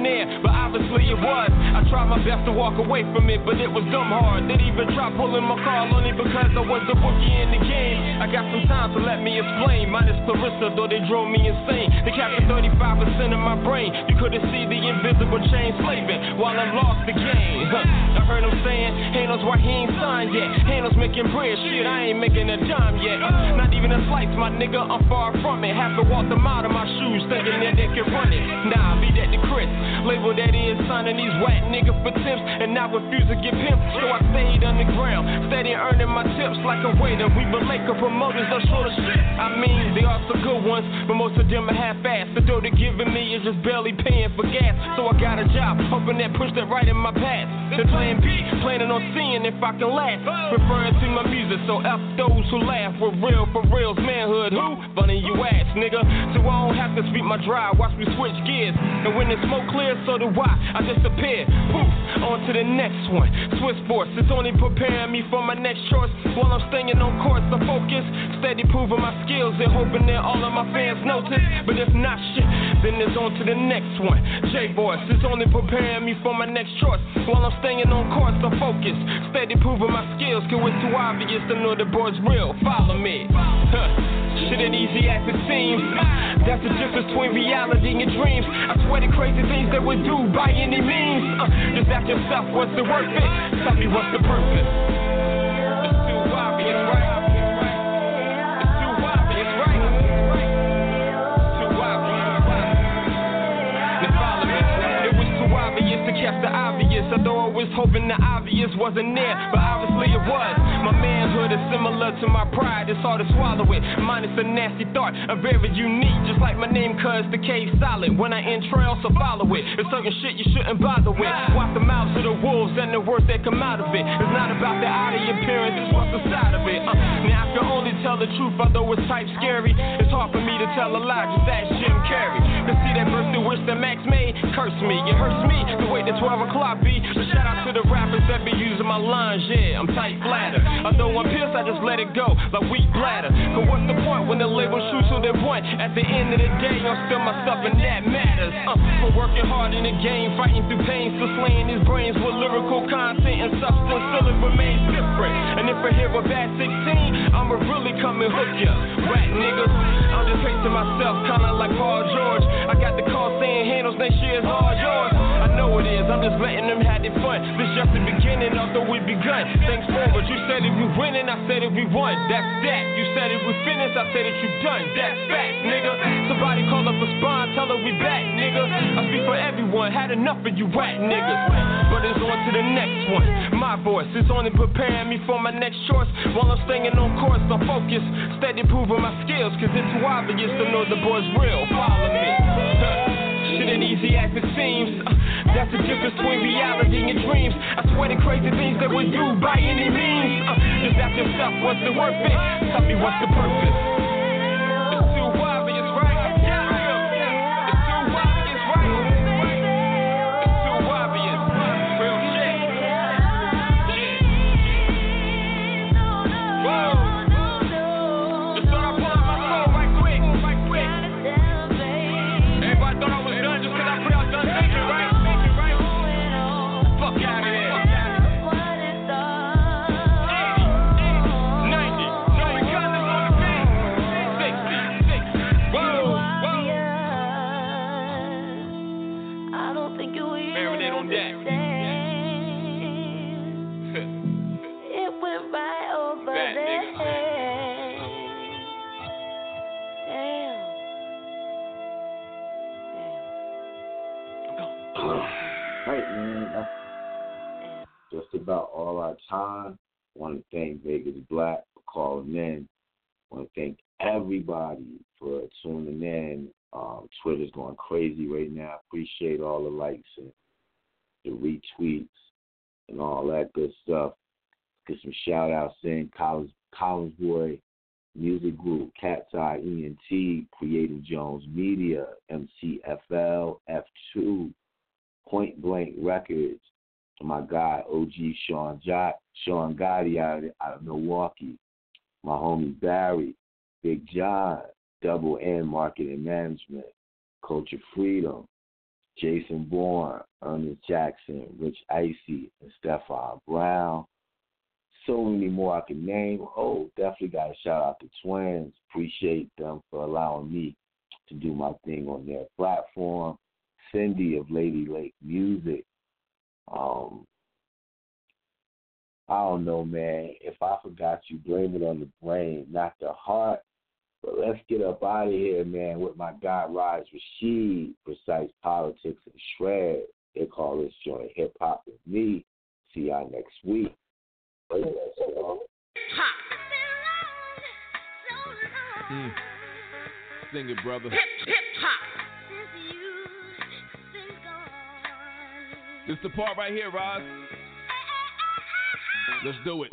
S3: There, to walk away from it, but it was dumb hard. Didn't even try pulling my call only because I was a rookie in the game. I got some time, to let me explain. Minus Clarissa, though they drove me insane. They captured 35% of my brain. You couldn't see the invisible chain slaving while I'm lost the game. Huh. I heard him saying, Hanos, why he ain't signed yet? Hanos making bread, shit, I ain't making a dime yet. Not even a slice, my nigga, I'm far from it. Have to walk them out of my shoes, thinking that they can run it. Nah, be that the Chris. Label that is signing these whack niggas for and I refuse to give him. So I stayed underground, steady earning my tips like a waiter. We been making promoters, they're short of shit. I mean, they are some good ones, but most of them are half-assed. The dough they're giving me is just barely paying for gas. So I got a job, hoping that push that right in my path. Plan B, planning on seeing if I can last. Referring to my music, so F those who laugh. For real, for real's manhood. Who? Funny you ass, nigga. So I don't have to speak my drive, watch me switch gears. And when the smoke clears, so do I. I disappear. Poof, on to the next one. Swiss sports, it's only preparing me for my next choice. While I'm staying on course, I focus. Steady proving my skills and hoping that all of my fans notice. But if not shit, then it's on to the next one. J Boys, it's only preparing me for my next choice. While I'm staying on course, I focus. Steady proving my skills, cause it's too obvious to know the boy's real. Follow me. Huh. Shit ain't easy as it seems. That's the difference between reality and dreams. I swear the crazy things that we do by any means. Uh, just ask yourself, what's it worth it? Tell me what's the purpose. Although I was hoping the obvious wasn't there, but obviously it was. My manhood is similar to my pride, it's hard to swallow it. Minus a nasty thought, I'm very unique, just like my name, cuz the K solid. When I entrail, so follow it. It's certain shit you shouldn't bother with. Watch the mouths of the wolves and the words that come out of it. It's not about the outer appearance, it's what's inside of it. Uh, now I can only tell the truth, although it's type scary. It's hard for me to tell a lie, just ask Jim Carrey. To see that through which the Max made, curse me. It hurts me to wait till 12 o'clock be. But shout out to the rappers that be using my lines, yeah, I'm tight flatter. Although I'm pissed, I just let it go, like weak bladder. Cause what's the point when the label shoots to their point? At the end of the day, I'm still myself and that matters. Uh, for working hard in the game, fighting through pain, still slaying his brains with lyrical content and substance, still it remains different. And if I hear a bad 16, I'ma really come and hook ya. Rat niggas, I'm just pacing myself, kinda like Paul George. I got the call saying handles next year's all yours. I know it is, I'm just letting them have their fun. This just the beginning, although we begun. Thanks forward, you said if we winning, I said if we won. That's that. You said if we finished, I said that you done. That's fact, nigga. Somebody call up a spawn, tell her we back, nigga. I speak for everyone, had enough of you rat niggas. But it's on to the next one. My voice is only preparing me for my next choice. While I'm staying on course, I'm focused. Steady proving my skills, cause it's too obvious to know the boy's real. Follow me. Shit ain't easy as it seems. Uh, that's the difference between reality and dreams. I swear the crazy things that we do by any means. Uh, just ask yourself, what's the worth it? Tell me what's the purpose.
S2: About all our time. want to thank Vaygez Blakk for calling in. want to thank everybody for tuning in. Um, Twitter's going crazy right now. Appreciate all the likes and the retweets and all that good stuff. Get some shout outs in. College, Collins Boy Music Group, Cat's Eye ENT, Creative Jones Media, MCFL, F2, Point Blank Records, my guy OG Sean Jot, Sean Gotti out of, out of Milwaukee, my homie Barry, Big John, Double N Marketing Management, Culture Freedom, Jason Bourne, Ernest Jackson, Rich Icy, and Stefan Brown. So many more I can name. Oh, definitely got to shout out the twins. Appreciate them for allowing me to do my thing on their platform. Cindy of Lady Lake Music. Um, I don't know, man. If I forgot you, blame it on the brain, not the heart. But let's get up out of here, man, with my guy Rise Rashid, Precise Politics and Shred. They call this joint hip hop with me. See y'all next week. Play that song.
S34: Mm. Sing it, brother. This the part right here, Roz. Let's do it.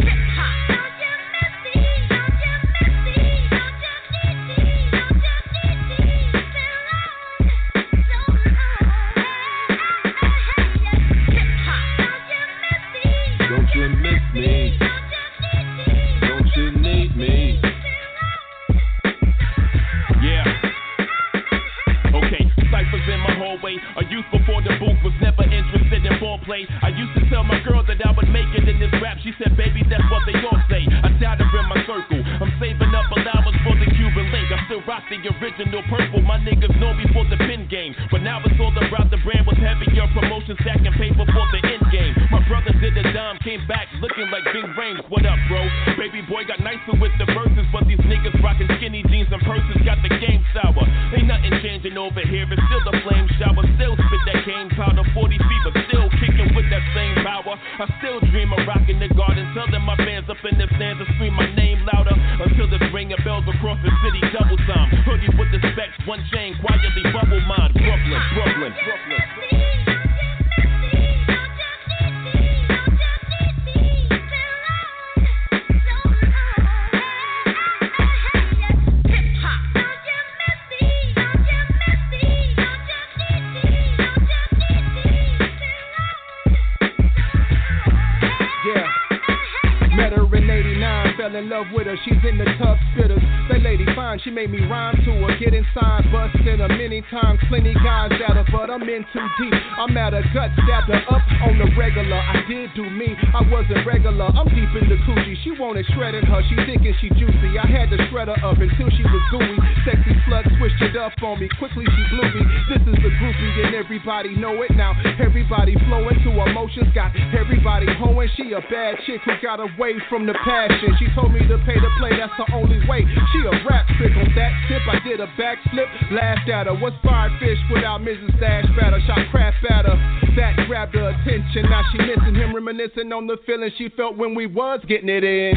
S34: I used to tell my girl that I would make it in this rap. She said, baby, that's what they all say. I tied her in my circle. I'm saving up allowance for the still rock the original purple. My niggas know me for the pin game. But now it's all about the brand was heavier. Promotion stacking paper for the end game. My brother did the dime, came back looking like Big Rames. What up, bro? Baby boy got nicer with the verses, but these niggas rocking skinny jeans and purses got the game sour. Ain't nothing changing over here. It's still the flame shower. Still spit that cane powder 40 feet, but still kicking with that same power. I still dream of rocking the garden. Tell them my fans up in the stands to scream my name louder until the ringing bells across the city double time. Hoodie with the specs, one chain, quietly bubble mind. Brooklyn, Brooklyn, Brooklyn.
S29: In love with her. She's in the tub spitters. That lady fine, she made me rhyme to her. Get inside, busted her many times. Plenty guys at her, but I'm in too deep. I'm at her gut, stabbed her up on the regular. I did do me, I wasn't regular. I'm deep in the coochie. She wanted shredding her. She thinking she juicy. I had to shred her up until she was gooey. Sexy slut switched it up on me. Quickly she blew me. This is the groupie, and everybody know it now. Everybody flowing to emotions, got everybody hoeing. She a bad chick who got away from the passion. She told me to pay to play, that's the only way. She a rap trick on that tip. I did a backflip, laughed at her. What's fried fish without Mrs. Dash batter? Shot crap at her. That grabbed her attention. Now she missing him, reminiscing on the feeling she felt when we was getting it in.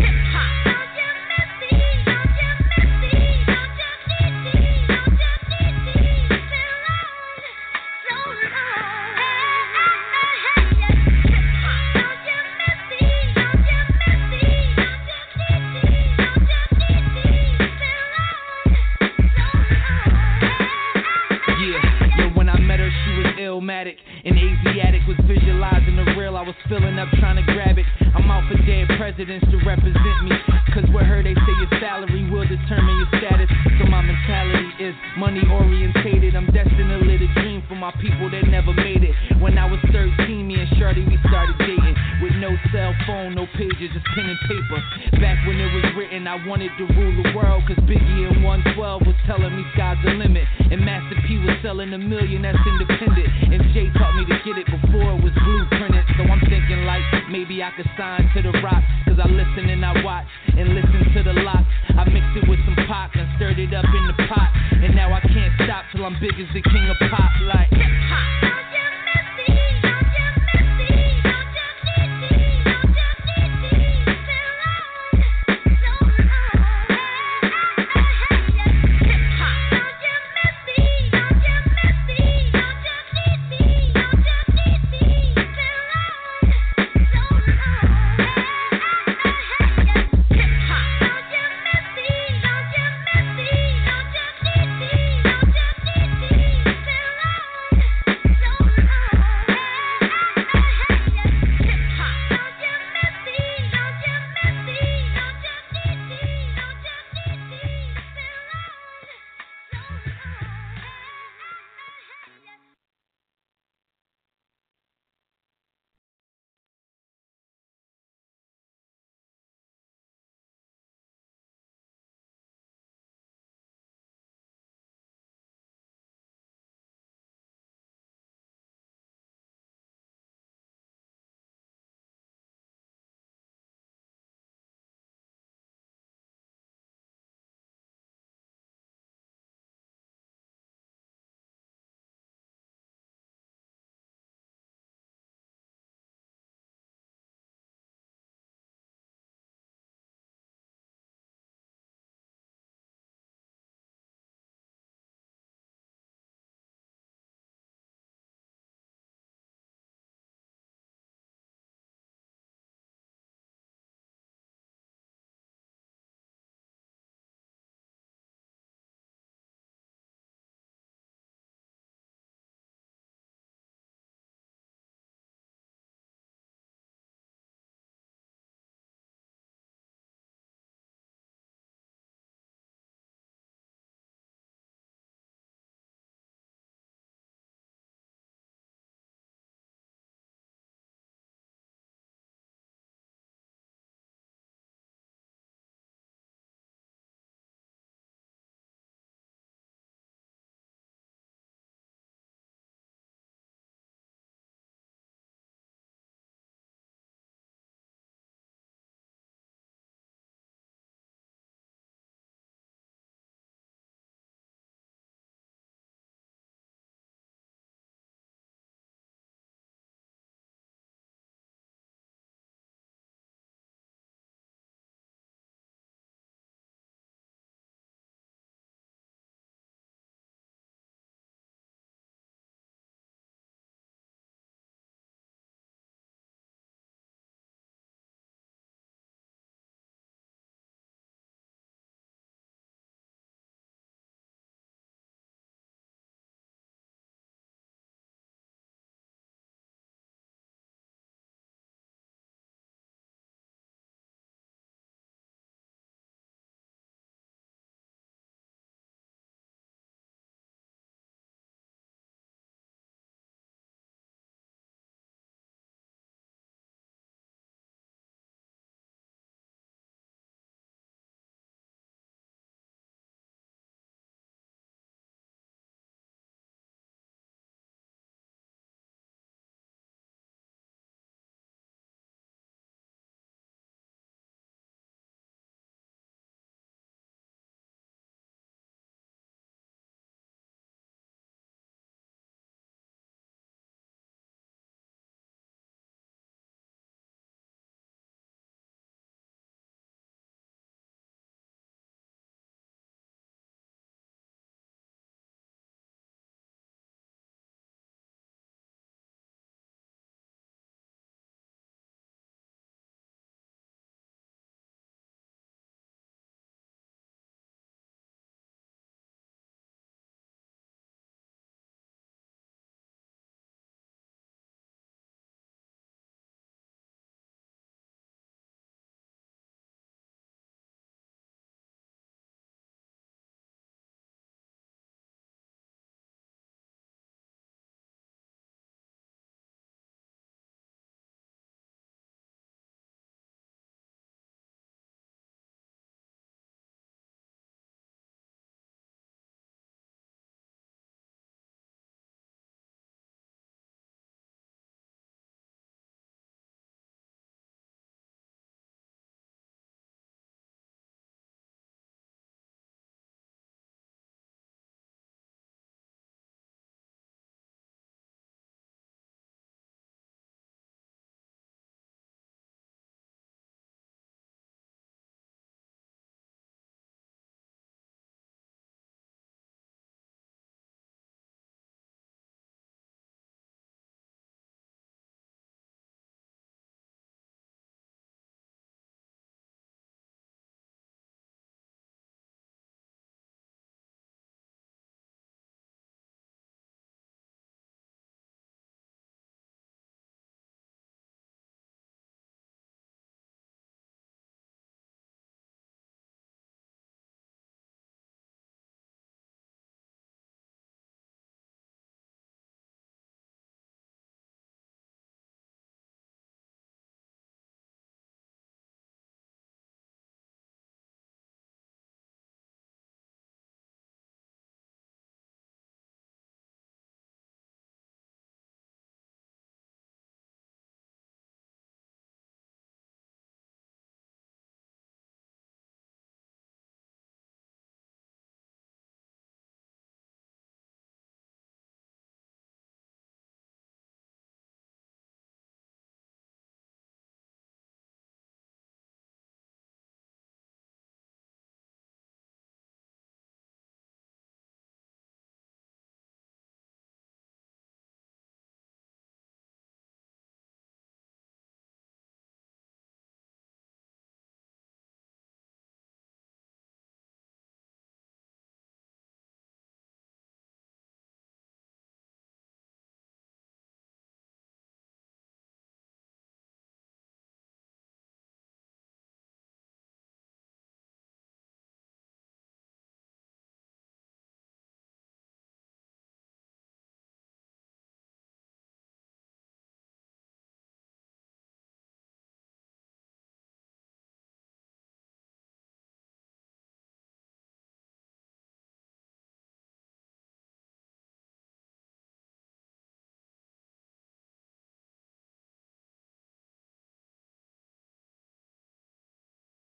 S9: An Asiatic was visualizing the real, I was filling up trying to grab it. I'm out for dead presidents to represent me. Cause with her, they say your salary will determine your status. So my mentality is money orientated. I'm destined to live a dream for my people that never made it. When I was 13, me and Shorty, we started dating. With no cell phone, no pages, just pen and paper. Back when it was written, I wanted to rule the world. Cause Biggie in 112 was telling me sky's the limit. And Master P was selling a million, that's independent. And Jay taught me to get it before it was blueprinted. So I'm thinking like maybe I could sign to the Roc. Cause I listen and I watch and listen to the locks. I mixed it with some pop and stirred it up in the pot. And now I can't stop till I'm big as the king of pop. Like.